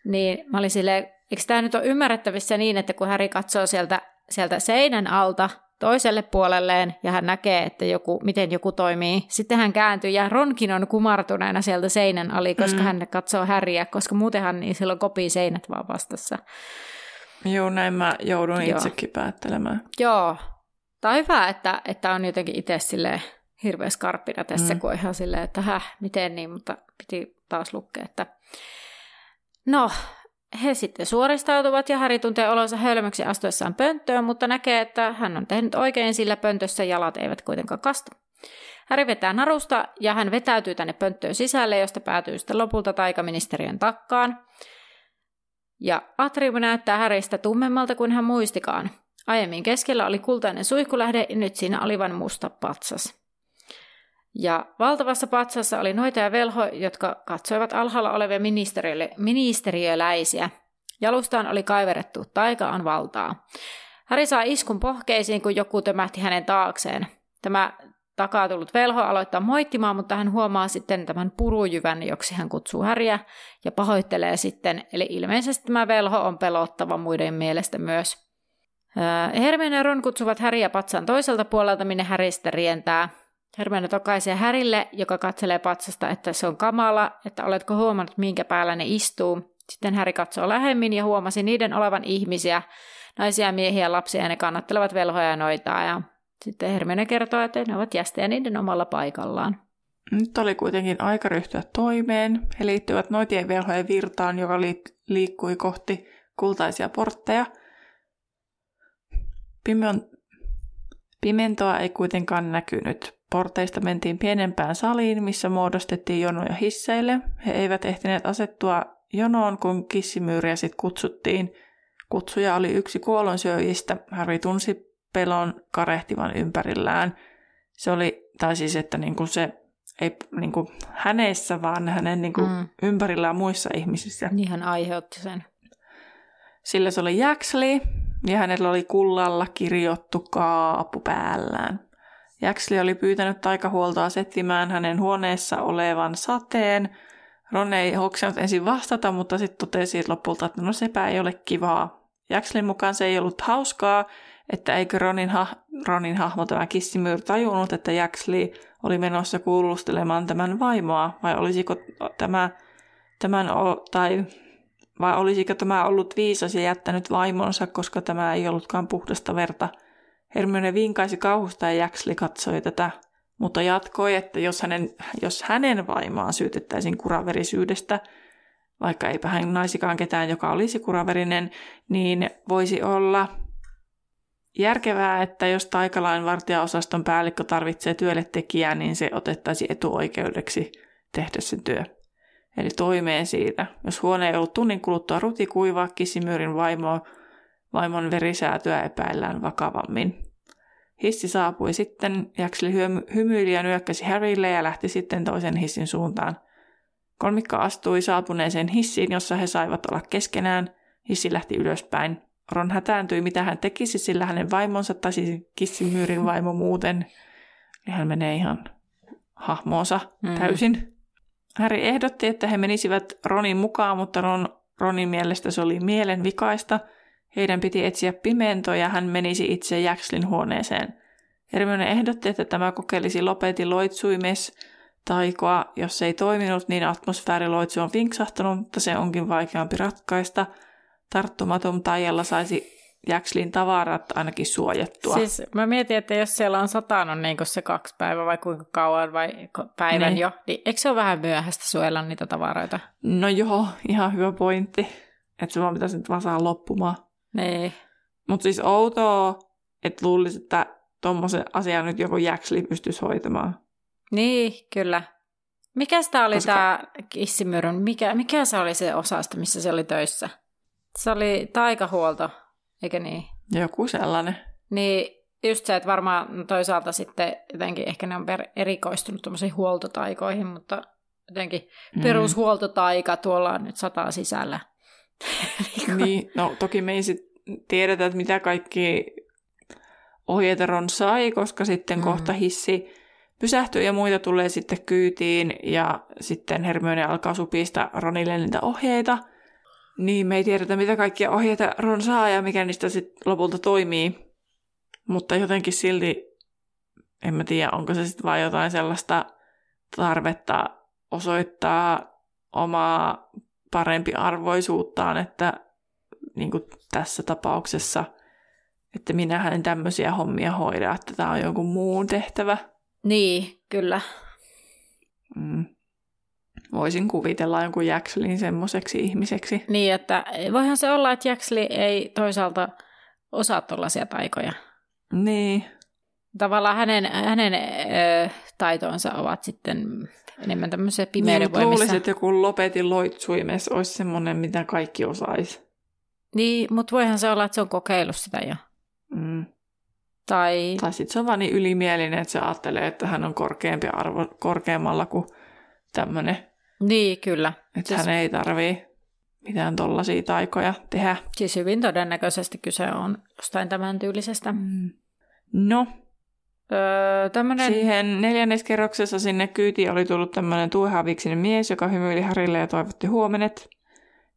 Niin mä olin silleen, eikö tämä nyt ole ymmärrettävissä niin, että kun Häri katsoo sieltä, sieltä seinän alta toiselle puolelleen ja hän näkee, että joku, miten joku toimii. Sitten hän kääntyy ja Ronkin on kumartuneena sieltä seinän ali, koska mm. hän katsoo Häriä, koska muutenhan niin silloin kopii seinät vaan vastassa. Joo, näin mä joudun Joo. itsekin päättelemään. Joo. Tämä on hyvä, että, että on jotenkin itse sille hirveä skarppina tässä, mm. kun ihan silleen, että häh, miten niin, mutta piti taas lukea, että no, he sitten suoristautuvat ja Häri tuntee olonsa hölmöksi astuessaan pönttöön, mutta näkee, että hän on tehnyt oikein, sillä pöntössä jalat eivät kuitenkaan kastu. Häri vetää narusta ja hän vetäytyy tänne pönttöön sisälle, josta päätyy sitten lopulta taikaministeriön takkaan. Ja Atrium näyttää Häristä tummemmalta kuin hän muistikaan. Aiemmin keskellä oli kultainen suihkulähde ja nyt siinä oli vain musta patsas. Ja valtavassa patsassa oli noita ja velho, jotka katsoivat alhaalla olevia ministeriöläisiä. Jalustaan oli kaiverettu taikaan valtaa. Häri saa iskun pohkeisiin, kun joku tömähti hänen taakseen. Tämä takaa tullut velho aloittaa moittimaan, mutta hän huomaa sitten tämän purujyvän, joksi hän kutsuu Häriä, ja pahoittelee sitten, eli ilmeisesti tämä velho on pelottava muiden mielestä myös. Hermione ja Ron kutsuvat Häriä patsaan toiselta puolelta, minne Häri sitten rientää. Hermione tokaisee Härille, joka katselee patsasta, että se on kamala, että oletko huomannut, minkä päällä ne istuu. Sitten Häri katsoo lähemmin ja huomasi niiden olevan ihmisiä, naisia, miehiä, lapsia, ja ne kannattelevat velhoja ja noitaa. Ja sitten Hermione kertoo, että ne ovat jästejä niiden omalla paikallaan. Nyt oli kuitenkin aika ryhtyä toimeen. He liittyvät noitien velhojen virtaan, joka liikkui kohti kultaisia portteja. Pimentoa ei kuitenkaan näkynyt. Porteista mentiin pienempään saliin, missä muodostettiin jonoja hisseille. He eivät ehtineet asettua jonoon, kun kissimyyriä sitten kutsuttiin. Kutsuja oli yksi kuolonsyöjistä. Harry tunsi pelon karehtivan ympärillään. Se oli, tai siis että niin kuin se ei niin kuin hänessä, vaan hänen niin kuin mm. ympärillään muissa ihmisissä. Niin hän aiheutti sen. Sillä se oli Jaxley, ja hänellä oli kullalla kirjoittu kaapu päällään. Jaxley oli pyytänyt taikahuoltoa settimään hänen huoneessa olevan sateen. Ron ei hoksannut ensin vastata, mutta sitten totesi lopulta, että no sepä ei ole kivaa. Jaxleyn mukaan se ei ollut hauskaa, että eikö Ronin, ha- Ronin hahmo tämä kissimyr tajunnut, että Jaxley oli menossa kuulustelemaan tämän vaimoa, vai olisiko tämä, tämän, tai vai olisiko tämä ollut viisas ja jättänyt vaimonsa, koska tämä ei ollutkaan puhdasta verta – Hermione vinkaisi kauhusta ja Jaxli katsoi tätä, mutta jatkoi, että jos hänen, jos hänen vaimaan syytettäisiin kuraverisyydestä, vaikka eipä hän naisikaan ketään, joka olisi kuraverinen, niin voisi olla järkevää, että jos taikalain vartijaosaston päällikkö tarvitsee työlle tekijää, niin se otettaisiin etuoikeudeksi tehdä sen työ. Eli toimeen siitä. Jos huone ei ollut tunnin kuluttua rutikuiva, kissimyyrin vaimoa Vaimon verisäätyä epäillään vakavammin. Hissi saapui sitten, Jakseli hymyili ja nyökkäsi Harrylle ja lähti sitten toisen hissin suuntaan. Kolmikko astui saapuneeseen hissiin, jossa he saivat olla keskenään. Hissi lähti ylöspäin. Ron hätääntyi, mitä hän tekisi, sillä hänen vaimonsa, tai siis kissimyyrin vaimo muuten, niin hän menee ihan hahmoonsa mm. täysin. Harry ehdotti, että he menisivät Ronin mukaan, mutta Ron, Ronin mielestä se oli mielen vikaista – heidän piti etsiä pimentoa ja hän menisi itse Jackslin huoneeseen. Hermione ehdotti, että tämä kokeilisi lopetin loitsuimes taikoa. Jos se ei toiminut, niin atmosfääriloitsu on vinksahtanut, mutta se onkin vaikeampi ratkaista. Tarttumaton taijalla saisi Jackslin tavarat ainakin suojattua. Siis mä mietin, että jos siellä on satanut niin se kaksi päivää vai kuinka kauan vai päivän niin. jo, niin eikö se ole vähän myöhäistä suojella niitä tavaroita? No joo, ihan hyvä pointti. Että se vaan pitäisi nyt vaan saada loppumaan. Niin. Mutta siis outoa, että luulisi, että tuommoisen asian nyt joku Jacksli pystyisi hoitamaan. Niin, kyllä. Mikä sitä oli Koska... tämä kissimyryn? Mikä, mikä se oli se osasto, missä se oli töissä? Se oli taikahuolto, eikö niin? Joku sellainen. Niin just se, että varmaan toisaalta sitten jotenkin ehkä ne on erikoistunut tuommoisiin huoltotaikoihin, mutta jotenkin mm. perushuoltotaika tuolla on nyt sataa sisällä. niin, no toki me ei sit tiedetä, että mitä kaikki ohjeeteron sai, koska sitten mm. kohta hissi pysähtyy ja muita tulee sitten kyytiin ja sitten Hermione alkaa supista Ronille niitä ohjeita. Niin me ei tiedetä, mitä kaikkia ohjeita Ron saa ja mikä niistä sitten lopulta toimii. Mutta jotenkin silti, en mä tiedä, onko se sitten vain jotain sellaista tarvetta osoittaa omaa parempi arvoisuuttaan, että niin kuin tässä tapauksessa, että minähän en tämmöisiä hommia hoida, että tämä on jonkun muun tehtävä. Niin, kyllä. Mm. Voisin kuvitella jonkun Jackselin semmoiseksi ihmiseksi. Niin, että voihan se olla, että Jacksli ei toisaalta osaa tuollaisia taikoja. Niin. Tavallaan hänen, hänen ö, taitonsa ovat sitten enemmän tämmöisiä pimeyden niin, luulisin, että joku lopetin loitsuimes olisi semmoinen, mitä kaikki osaisi. Niin, mutta voihan se olla, että se on kokeillut sitä jo. Mm. Tai, tai sitten se on vaan niin ylimielinen, että se ajattelee, että hän on korkeampi arvo, korkeammalla kuin tämmöinen. Niin, kyllä. Että siis... hän ei tarvii mitään tollaisia taikoja tehdä. Siis hyvin todennäköisesti kyse on jostain tämän tyylisestä. Mm. No, öö, tämmönen... siihen neljänneskerroksessa sinne kyytiin oli tullut tämmöinen tuehaviksinen mies, joka hymyili Harille ja toivotti huomenet.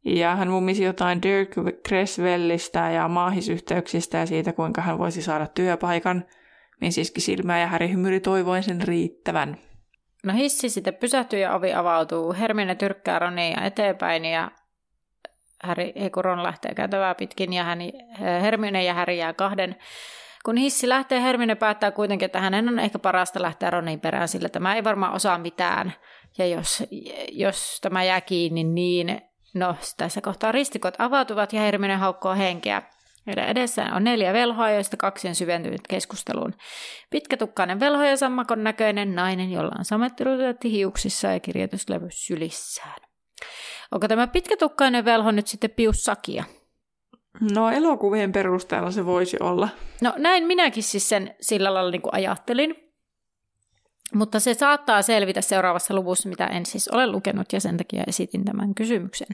Ja hän mummisi jotain Dirk Creswellistä ja maahisyhteyksistä ja siitä, kuinka hän voisi saada työpaikan. Min siski silmää ja Häri hymyri toivoen sen riittävän. No hissi sitten pysähtyy ja ovi avautuu. Hermione tyrkkää Ronia eteenpäin ja Häri, ei kun Ron lähtee käytävää pitkin ja hän, Hermione ja Häri jää kahden. Kun hissi lähtee, Hermione päättää kuitenkin, että hänen on ehkä parasta lähteä Ronin perään, sillä tämä ei varmaan osaa mitään. Ja jos, jos tämä jää kiinni, niin No, tässä kohtaa ristikot avautuvat ja Hermione haukkoo henkeä. Heidän edessään on neljä velhoa, joista kaksi on syventynyt keskusteluun. Pitkätukkainen velho ja sammakon näköinen nainen, jolla on samettirutetti hiuksissa ja kirjoituslevy sylissään. Onko tämä pitkätukkainen velho nyt sitten Pius Sakia? No elokuvien perusteella se voisi olla. No näin minäkin siis sen sillä lailla niin kuin ajattelin. Mutta se saattaa selvitä seuraavassa luvussa, mitä en siis ole lukenut ja sen takia esitin tämän kysymyksen.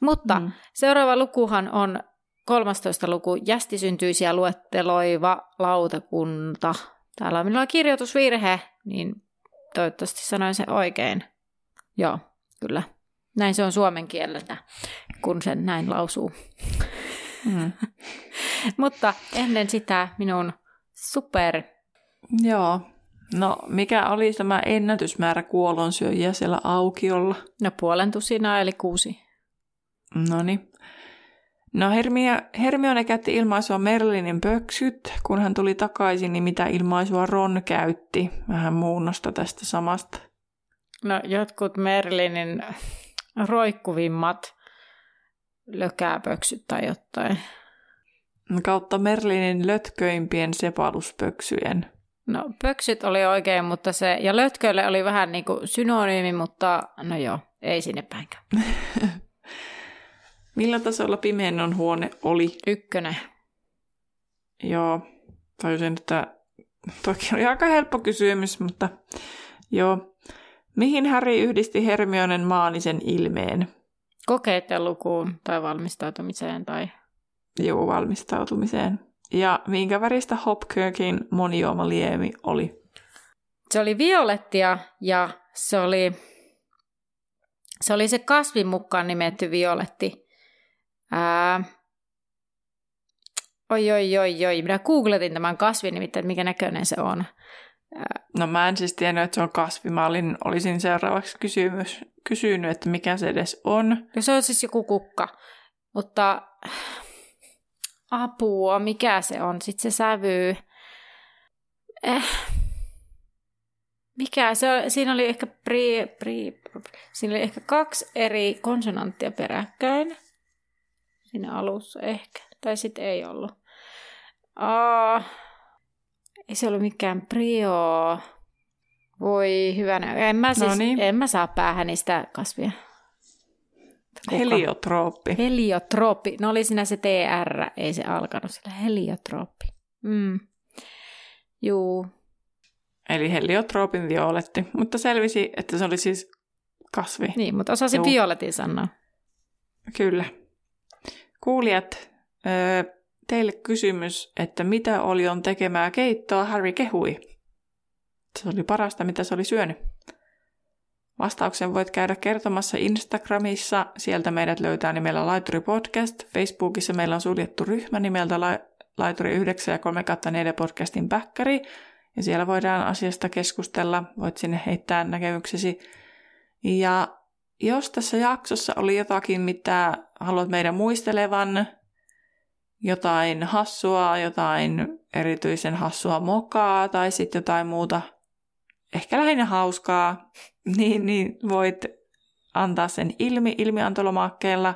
Mutta mm. seuraava lukuhan on 13. luku, jästisyntyisiä luetteloiva lautakunta. Täällä on minulla kirjoitusvirhe, niin toivottavasti sanoin se oikein. Joo, kyllä. Näin se on suomen kielellä, kun sen näin lausuu. Mm. Mutta ennen sitä minun super... Joo, No, mikä oli tämä ennätysmäärä kuolonsyöjiä siellä aukiolla? No puolen tusinaa eli kuusi. No niin. No Hermia, Hermione käytti ilmaisua Merlinin pöksyt. Kun hän tuli takaisin, niin mitä ilmaisua Ron käytti? Vähän muunnosta tästä samasta. No jotkut Merlinin roikkuvimmat lökääpöksyt tai jotain. Kautta Merlinin lötköimpien sepaluspöksyjen. No pöksyt oli oikein, mutta se, ja lötköille oli vähän niin kuin synonyymi, mutta no joo, ei sinne päinkään. Millä tasolla pimeännon huone oli? Ykkönen. Joo, tajusin, että toki oli aika helppo kysymys, mutta joo. Mihin Häri yhdisti Hermionen maanisen ilmeen? Kokeiden lukuun tai valmistautumiseen tai... Joo, valmistautumiseen. Ja minkä väristä Hopkirkin monijuomaliemi oli? Se oli violettia ja se oli se, oli se kasvin mukaan nimetty violetti. Ää, oi, oi, oi, oi. Minä googletin tämän kasvin nimittäin, että mikä näköinen se on. Ää, no mä en siis tiennyt, että se on kasvi. Mä olin, olisin seuraavaksi kysymys, kysynyt, että mikä se edes on. No se on siis joku kukka. Mutta Apua, mikä se on? Sitten se sävy. Eh. Mikä se on? Siinä oli ehkä pri, pri, siinä oli ehkä kaksi eri konsonanttia peräkkäin. Siinä alussa ehkä. Tai sitten ei ollut. Aa, ei se ollut mikään prio. Voi hyvänä. En mä, siis, Noniin. en mä saa päähän niistä kasvia. Kuka? Heliotrooppi. Heliotrooppi. No oli siinä se TR, ei se alkanut sillä. Heliotrooppi. Mm. Juu. Eli heliotroopin violetti. Mutta selvisi, että se oli siis kasvi. Niin, mutta osasin Juu. violetin sanoa. Kyllä. Kuulijat, teille kysymys, että mitä oli on tekemää keittoa Harry kehui. Se oli parasta, mitä se oli syönyt. Vastauksen voit käydä kertomassa Instagramissa. Sieltä meidät löytää nimellä Laituri Podcast. Facebookissa meillä on suljettu ryhmä nimeltä La- Laituri 9 ja 3 4 podcastin päkkäri. Ja siellä voidaan asiasta keskustella. Voit sinne heittää näkemyksesi. Ja jos tässä jaksossa oli jotakin, mitä haluat meidän muistelevan, jotain hassua, jotain erityisen hassua mokaa tai sitten jotain muuta, ehkä lähinnä hauskaa, niin, niin voit antaa sen ilmi ilmiantolomakkeella.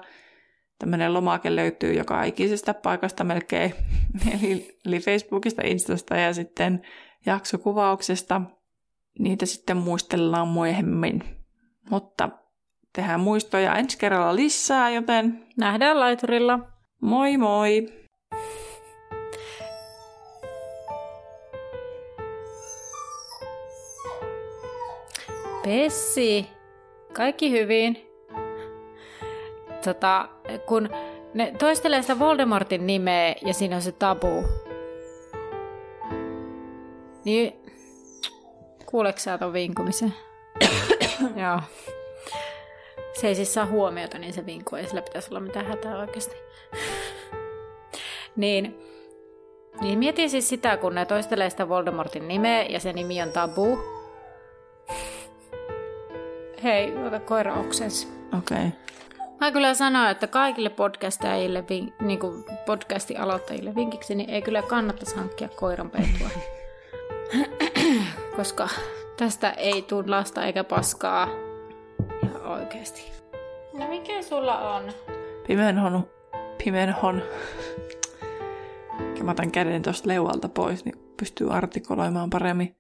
Tämmöinen lomake löytyy joka ikisestä paikasta melkein, eli, eli Facebookista, Instasta ja sitten jaksokuvauksesta. Niitä sitten muistellaan myöhemmin. Mutta tehdään muistoja ensi kerralla lisää, joten Nähdään laiturilla. moi moi! Pessi, kaikki hyvin. Tota, kun ne toistelee sitä Voldemortin nimeä ja siinä on se tabu. Niin, kuuleeko sä ton vinkumisen? Joo. Se ei siis saa huomiota, niin se vinkuu. Ei sillä pitäisi olla mitään hätää oikeasti. niin, niin mietin siis sitä, kun ne toistelee sitä Voldemortin nimeä ja se nimi on Tabu. Hei, ota koira oksens. Okei. Okay. Mä kyllä sanoin, että kaikille podcastajille, niin kuin podcastin aloittajille vinkiksi, niin ei kyllä kannattaisi hankkia koiranpentua. Koska tästä ei tule lasta eikä paskaa. Ja oikeesti. No mikä sulla on? Pimenhon, pimenhon. Ja mä otan käden tuosta leualta pois, niin pystyy artikuloimaan paremmin.